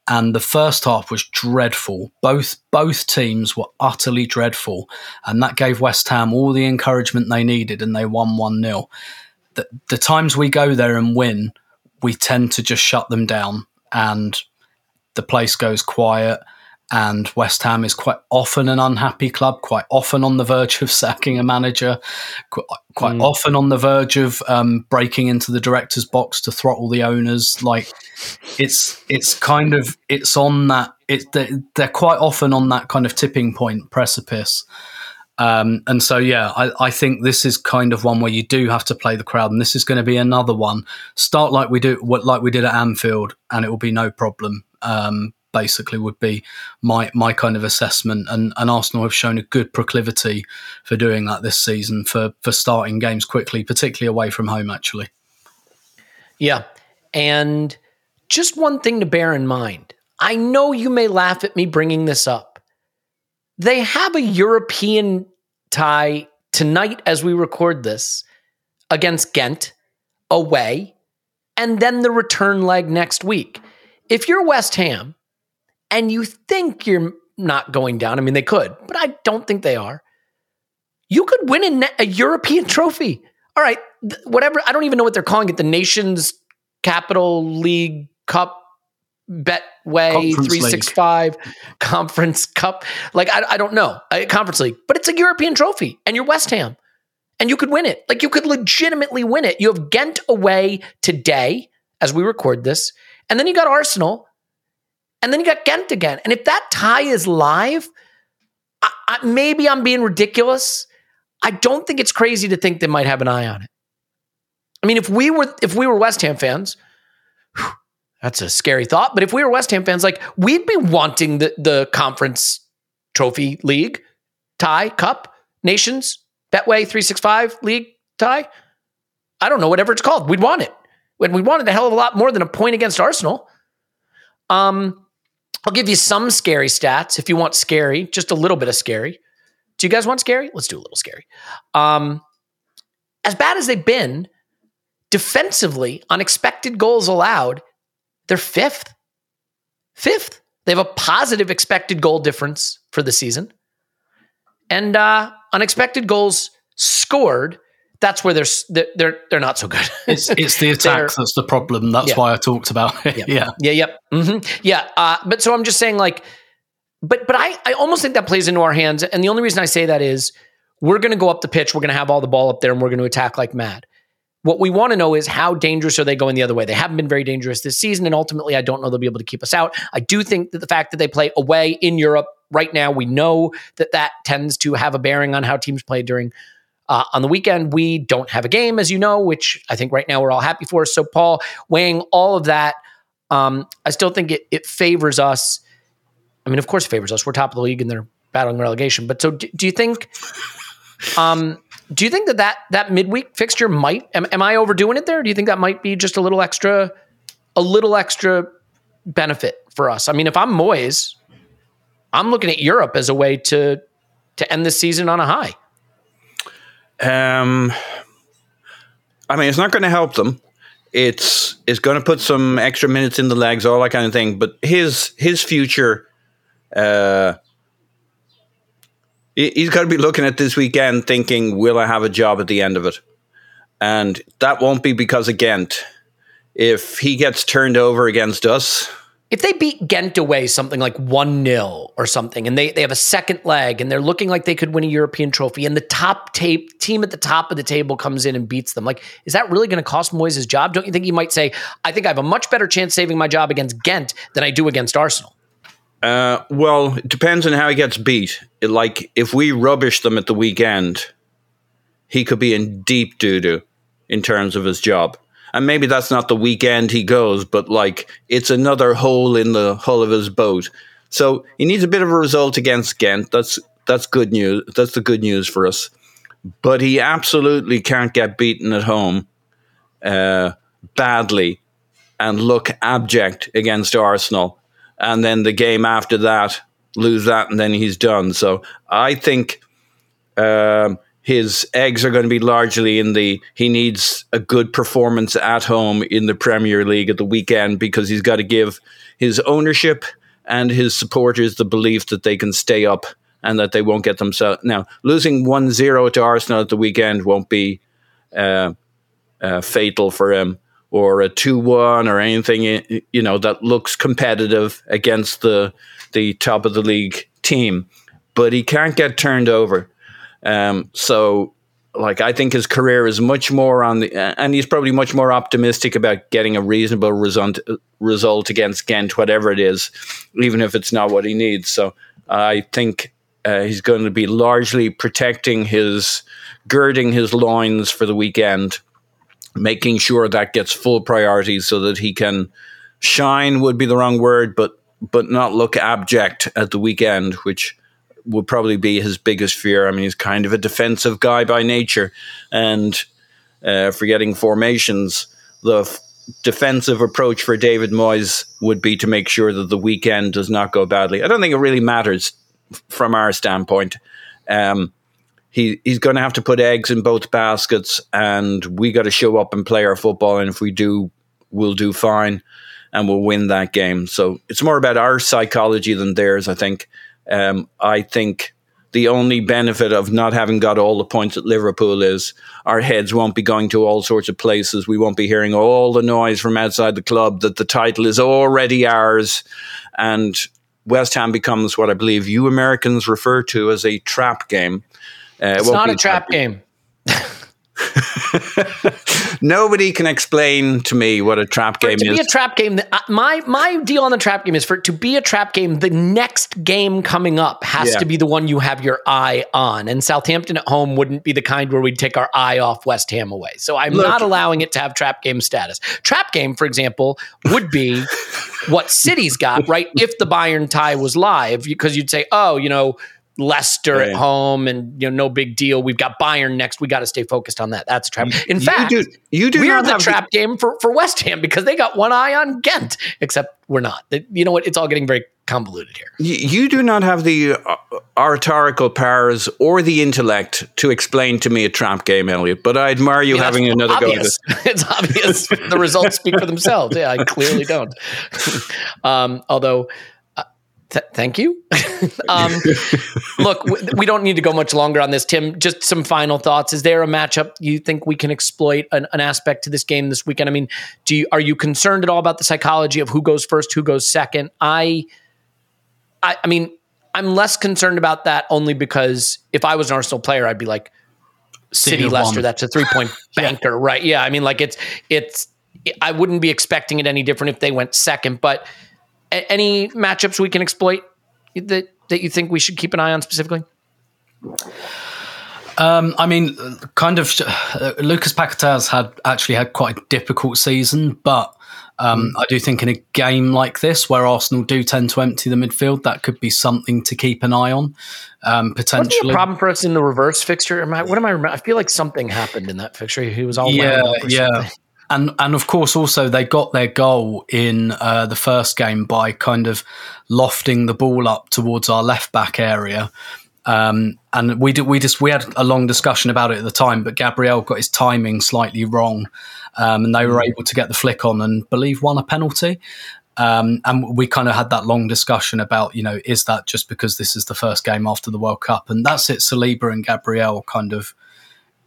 and the first half was dreadful. Both, both teams were utterly dreadful, and that gave West Ham all the encouragement they needed, and they won 1 0. The, the times we go there and win, we tend to just shut them down, and the place goes quiet and West Ham is quite often an unhappy club, quite often on the verge of sacking a manager, quite mm. often on the verge of um, breaking into the director's box to throttle the owners. Like it's it's kind of it's on that it they're quite often on that kind of tipping point precipice. Um, and so, yeah, I, I, think this is kind of one where you do have to play the crowd, and this is going to be another one. Start like we do, like we did at Anfield, and it will be no problem. Um, basically would be my my kind of assessment. And, and Arsenal have shown a good proclivity for doing that this season for for starting games quickly, particularly away from home. Actually, yeah. And just one thing to bear in mind. I know you may laugh at me bringing this up. They have a European tie tonight as we record this against Ghent away, and then the return leg next week. If you're West Ham and you think you're not going down, I mean, they could, but I don't think they are. You could win a, a European trophy. All right, th- whatever. I don't even know what they're calling it. The Nations Capital League Cup Betway three six five Conference Cup. Like I, I don't know uh, Conference League, but it's a European trophy, and you're West Ham, and you could win it. Like you could legitimately win it. You have Ghent away today as we record this, and then you got Arsenal, and then you got Ghent again. And if that tie is live, I, I, maybe I'm being ridiculous. I don't think it's crazy to think they might have an eye on it. I mean, if we were if we were West Ham fans, whew, that's a scary thought. But if we were West Ham fans, like we'd be wanting the the conference trophy league tie, cup, nations, Betway 365 league tie. I don't know, whatever it's called. We'd want it. When we wanted a hell of a lot more than a point against Arsenal. Um, I'll give you some scary stats if you want scary, just a little bit of scary. Do you guys want scary? Let's do a little scary. Um, as bad as they've been, defensively, unexpected goals allowed, they're fifth. Fifth. They have a positive expected goal difference for the season. And uh, unexpected goals scored that's where they're they're they're not so good. it's it's the attack that's the problem. That's yeah. why I talked about it. Yeah, yeah, yeah, yep, mm-hmm. yeah. Uh, but so I'm just saying, like, but but I I almost think that plays into our hands. And the only reason I say that is we're going to go up the pitch, we're going to have all the ball up there, and we're going to attack like mad. What we want to know is how dangerous are they going the other way? They haven't been very dangerous this season, and ultimately, I don't know they'll be able to keep us out. I do think that the fact that they play away in Europe right now, we know that that tends to have a bearing on how teams play during uh, on the weekend, we don't have a game, as you know, which I think right now we're all happy for. So, Paul, weighing all of that, um, I still think it, it favors us I mean, of course, it favors us. We're top of the league and they're battling relegation. But so, do, do you think? Um, do you think that that, that midweek fixture might? Am, am I overdoing it there? Do you think that might be just a little extra, a little extra benefit for us? I mean, if I'm Moyes, I'm looking at Europe as a way to to end the season on a high. Um, I mean, it's not going to help them. It's it's going to put some extra minutes in the legs, all that kind of thing. But his his future, uh, he's got to be looking at this weekend, thinking, "Will I have a job at the end of it?" And that won't be because of Ghent. If he gets turned over against us, if they beat Ghent away something like 1 0 or something, and they, they have a second leg and they're looking like they could win a European trophy, and the top tape, team at the top of the table comes in and beats them, like, is that really going to cost Moyes his job? Don't you think he might say, I think I have a much better chance saving my job against Ghent than I do against Arsenal? Uh, well, it depends on how he gets beat. Like, if we rubbish them at the weekend, he could be in deep doo doo in terms of his job and maybe that's not the weekend he goes, but like it's another hole in the hull of his boat. So he needs a bit of a result against Ghent. That's that's good news. That's the good news for us. But he absolutely can't get beaten at home uh, badly and look abject against Arsenal, and then the game after that lose that, and then he's done. So I think. Um, his eggs are going to be largely in the he needs a good performance at home in the Premier League at the weekend because he's got to give his ownership and his supporters the belief that they can stay up and that they won't get themselves now losing 1-0 to Arsenal at the weekend won't be uh, uh, fatal for him or a 2-1 or anything you know that looks competitive against the the top of the league team. But he can't get turned over um, so, like, I think his career is much more on the, and he's probably much more optimistic about getting a reasonable result, result against Ghent, whatever it is, even if it's not what he needs. So, I think uh, he's going to be largely protecting his, girding his loins for the weekend, making sure that gets full priority so that he can shine would be the wrong word, but but not look abject at the weekend, which would probably be his biggest fear. I mean, he's kind of a defensive guy by nature, and uh, forgetting formations, the f- defensive approach for David Moyes would be to make sure that the weekend does not go badly. I don't think it really matters f- from our standpoint. Um, he he's going to have to put eggs in both baskets, and we got to show up and play our football. And if we do, we'll do fine, and we'll win that game. So it's more about our psychology than theirs, I think. Um, I think the only benefit of not having got all the points at Liverpool is our heads won't be going to all sorts of places. We won't be hearing all the noise from outside the club that the title is already ours. And West Ham becomes what I believe you Americans refer to as a trap game. Uh, it's not a trap game. Nobody can explain to me what a trap game to is. To be a trap game, uh, my my deal on the trap game is for it to be a trap game. The next game coming up has yeah. to be the one you have your eye on, and Southampton at home wouldn't be the kind where we'd take our eye off West Ham away. So I'm Look, not allowing it to have trap game status. Trap game, for example, would be what City's got right if the Bayern tie was live, because you'd say, oh, you know Leicester right. at home, and you know, no big deal. We've got Bayern next. We got to stay focused on that. That's a trap. In you fact, do, you do we're the trap the- game for, for West Ham because they got one eye on Ghent. Except we're not. You know what? It's all getting very convoluted here. You, you do not have the uh, oratorical powers or the intellect to explain to me a trap game, Elliot. But I admire you I mean, having another obvious. go at this. it's obvious. the results speak for themselves. Yeah, I clearly don't. um, although Th- thank you. um, look, w- we don't need to go much longer on this, Tim. Just some final thoughts. Is there a matchup you think we can exploit an, an, aspect to this game this weekend? I mean, do you, are you concerned at all about the psychology of who goes first, who goes second? I, I, I mean, I'm less concerned about that only because if I was an Arsenal player, I'd be like, City, City Leicester. That's a three point banker, yeah. right? Yeah, I mean, like it's it's. I wouldn't be expecting it any different if they went second, but a- any matchups we can exploit that that you think we should keep an eye on specifically? Um, I mean, kind of. Uh, Lucas Paquetá has had actually had quite a difficult season, but Um, I do think in a game like this, where Arsenal do tend to empty the midfield, that could be something to keep an eye on. Um, potentially, problem for us in the reverse fixture? Am I, what am I? I feel like something happened in that fixture. He was all yeah, wound up or yeah. something. And and of course, also they got their goal in uh, the first game by kind of lofting the ball up towards our left back area. Um, and we did, we just we had a long discussion about it at the time, but Gabriel got his timing slightly wrong, um, and they were able to get the flick on and believe won a penalty. Um, and we kind of had that long discussion about, you know, is that just because this is the first game after the World Cup? And that's it. Saliba and Gabriel kind of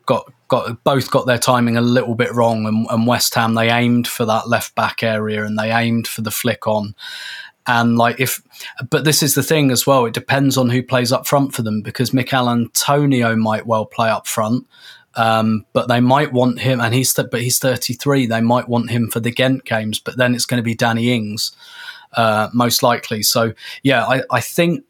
got got both got their timing a little bit wrong, and, and West Ham they aimed for that left back area and they aimed for the flick on. And like if, but this is the thing as well. It depends on who plays up front for them because Michail Antonio might well play up front, um, but they might want him, and he's th- but he's thirty three. They might want him for the Ghent games, but then it's going to be Danny Ings uh, most likely. So yeah, I, I think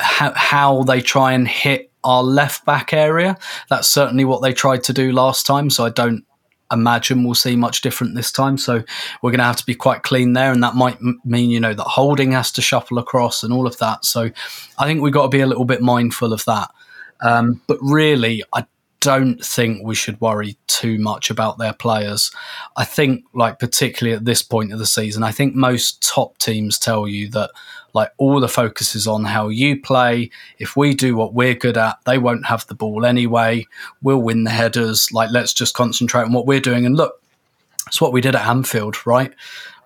how, how they try and hit our left back area. That's certainly what they tried to do last time. So I don't imagine we'll see much different this time. So we're going to have to be quite clean there, and that might m- mean you know that holding has to shuffle across and all of that. So I think we've got to be a little bit mindful of that. Um, but really, I don't think we should worry too much about their players. I think, like particularly at this point of the season, I think most top teams tell you that like all the focus is on how you play. If we do what we're good at, they won't have the ball anyway. We'll win the headers. Like let's just concentrate on what we're doing. And look, it's what we did at Anfield, right?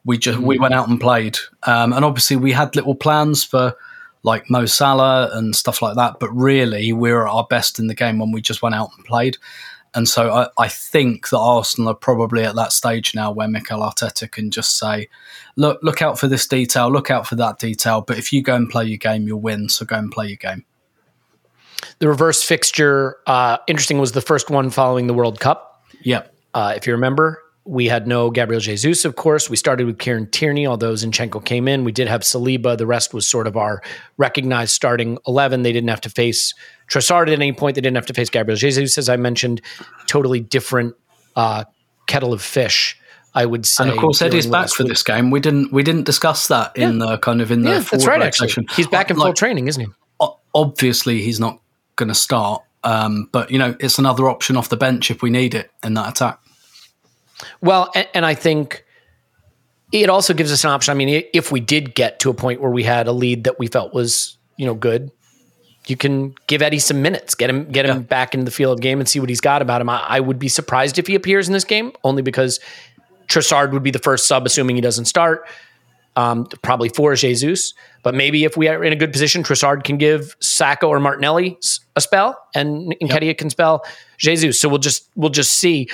We just we went out and played, um, and obviously we had little plans for like Mo Salah and stuff like that. But really, we were at our best in the game when we just went out and played. And so I, I think that Arsenal are probably at that stage now where Mikel Arteta can just say, look, look out for this detail, look out for that detail. But if you go and play your game, you'll win. So go and play your game. The reverse fixture, uh, interesting, was the first one following the World Cup. Yep. Uh, if you remember, we had no Gabriel Jesus, of course. We started with Kieran Tierney, although Zinchenko came in. We did have Saliba. The rest was sort of our recognized starting 11. They didn't have to face Trossard at any point. They didn't have to face Gabriel Jesus, as I mentioned. Totally different uh, kettle of fish, I would say. And of course, Eddie's back for this game. We didn't we didn't discuss that in the kind of in the Yeah, that's right, rotation. actually. He's back in full training, isn't he? Obviously, he's not going to start. Um, but you know, it's another option off the bench if we need it in that attack. Well, and, and I think it also gives us an option. I mean, if we did get to a point where we had a lead that we felt was, you know, good, you can give Eddie some minutes, get him, get him back into the field of game, and see what he's got about him. I, I would be surprised if he appears in this game, only because Trossard would be the first sub, assuming he doesn't start. Um, probably for Jesus, but maybe if we are in a good position, Trossard can give Saka or Martinelli a spell, and Nketiah can spell Jesus. So we'll just we'll just see.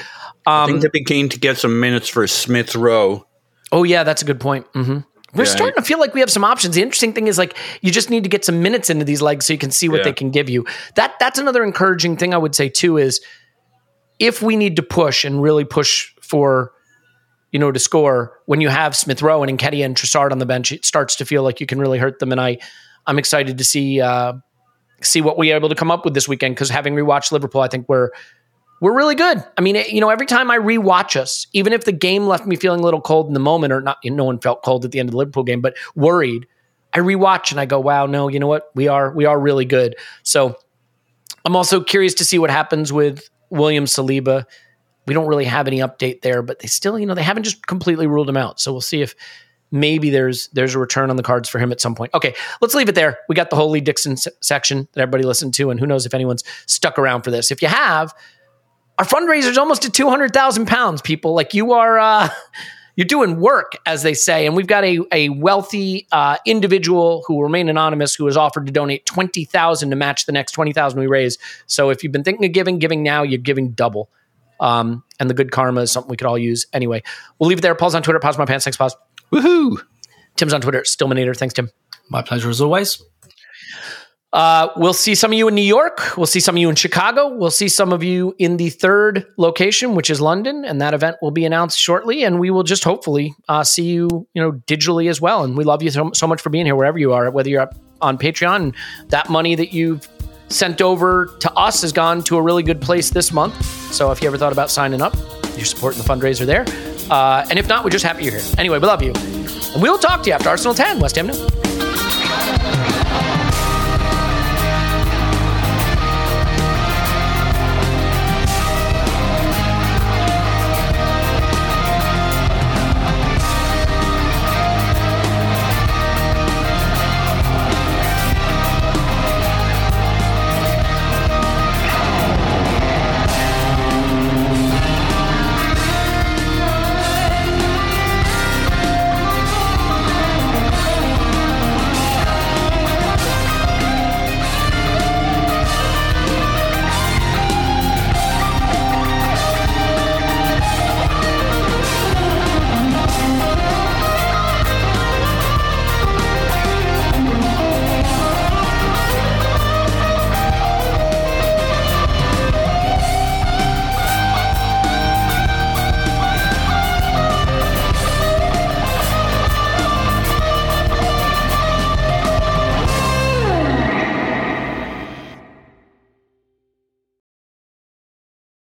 I Um, think they'd be keen to get some minutes for Smith Rowe. Oh yeah, that's a good point. hmm We're starting to feel like we have some options. The interesting thing is like you just need to get some minutes into these legs so you can see what Yeah. they can give you. That that's another encouraging thing I would say too is if we need to push and really push for you know to score when you have Smith Rowe and Nketiah and Trossard on the bench, it starts to feel like you can really hurt them. And I I'm excited to see uh, see what we're able to come up with this weekend because having rewatched Liverpool, I think we're we're really good. I mean, you know, every time I rewatch us, even if the game left me feeling a little cold in the moment, or not, you know, no one felt cold at the end of the Liverpool game, but worried, I rewatch and I go, "Wow, no, you know what? We are we are really good." So I'm also curious to see what happens with William Saliba. We don't really have any update there, but they still, you know, they haven't just completely ruled him out. So we'll see if maybe there's there's a return on the cards for him at some point. Okay, let's leave it there. We got the Lee Dixon se- section that everybody listened to, and who knows if anyone's stuck around for this. If you have, our fundraiser's almost at two hundred thousand pounds. People like you are. Uh, you're doing work, as they say, and we've got a a wealthy uh, individual who will remain anonymous who has offered to donate twenty thousand to match the next twenty thousand we raise. So if you've been thinking of giving, giving now, you're giving double. Um, and the good karma is something we could all use. Anyway, we'll leave it there. Paul's on Twitter. Pause my pants. Thanks, pause. Woohoo! Tim's on Twitter. Stillmanator. Thanks, Tim. My pleasure as always. Uh, we'll see some of you in New York. We'll see some of you in Chicago. We'll see some of you in the third location, which is London, and that event will be announced shortly. And we will just hopefully uh, see you, you know, digitally as well. And we love you so, so much for being here, wherever you are, whether you're on Patreon. That money that you've sent over to us has gone to a really good place this month. So if you ever thought about signing up, you're supporting the fundraiser there. Uh, and if not, we're just happy you're here. Anyway, we love you. And we'll talk to you after Arsenal 10, West Ham New.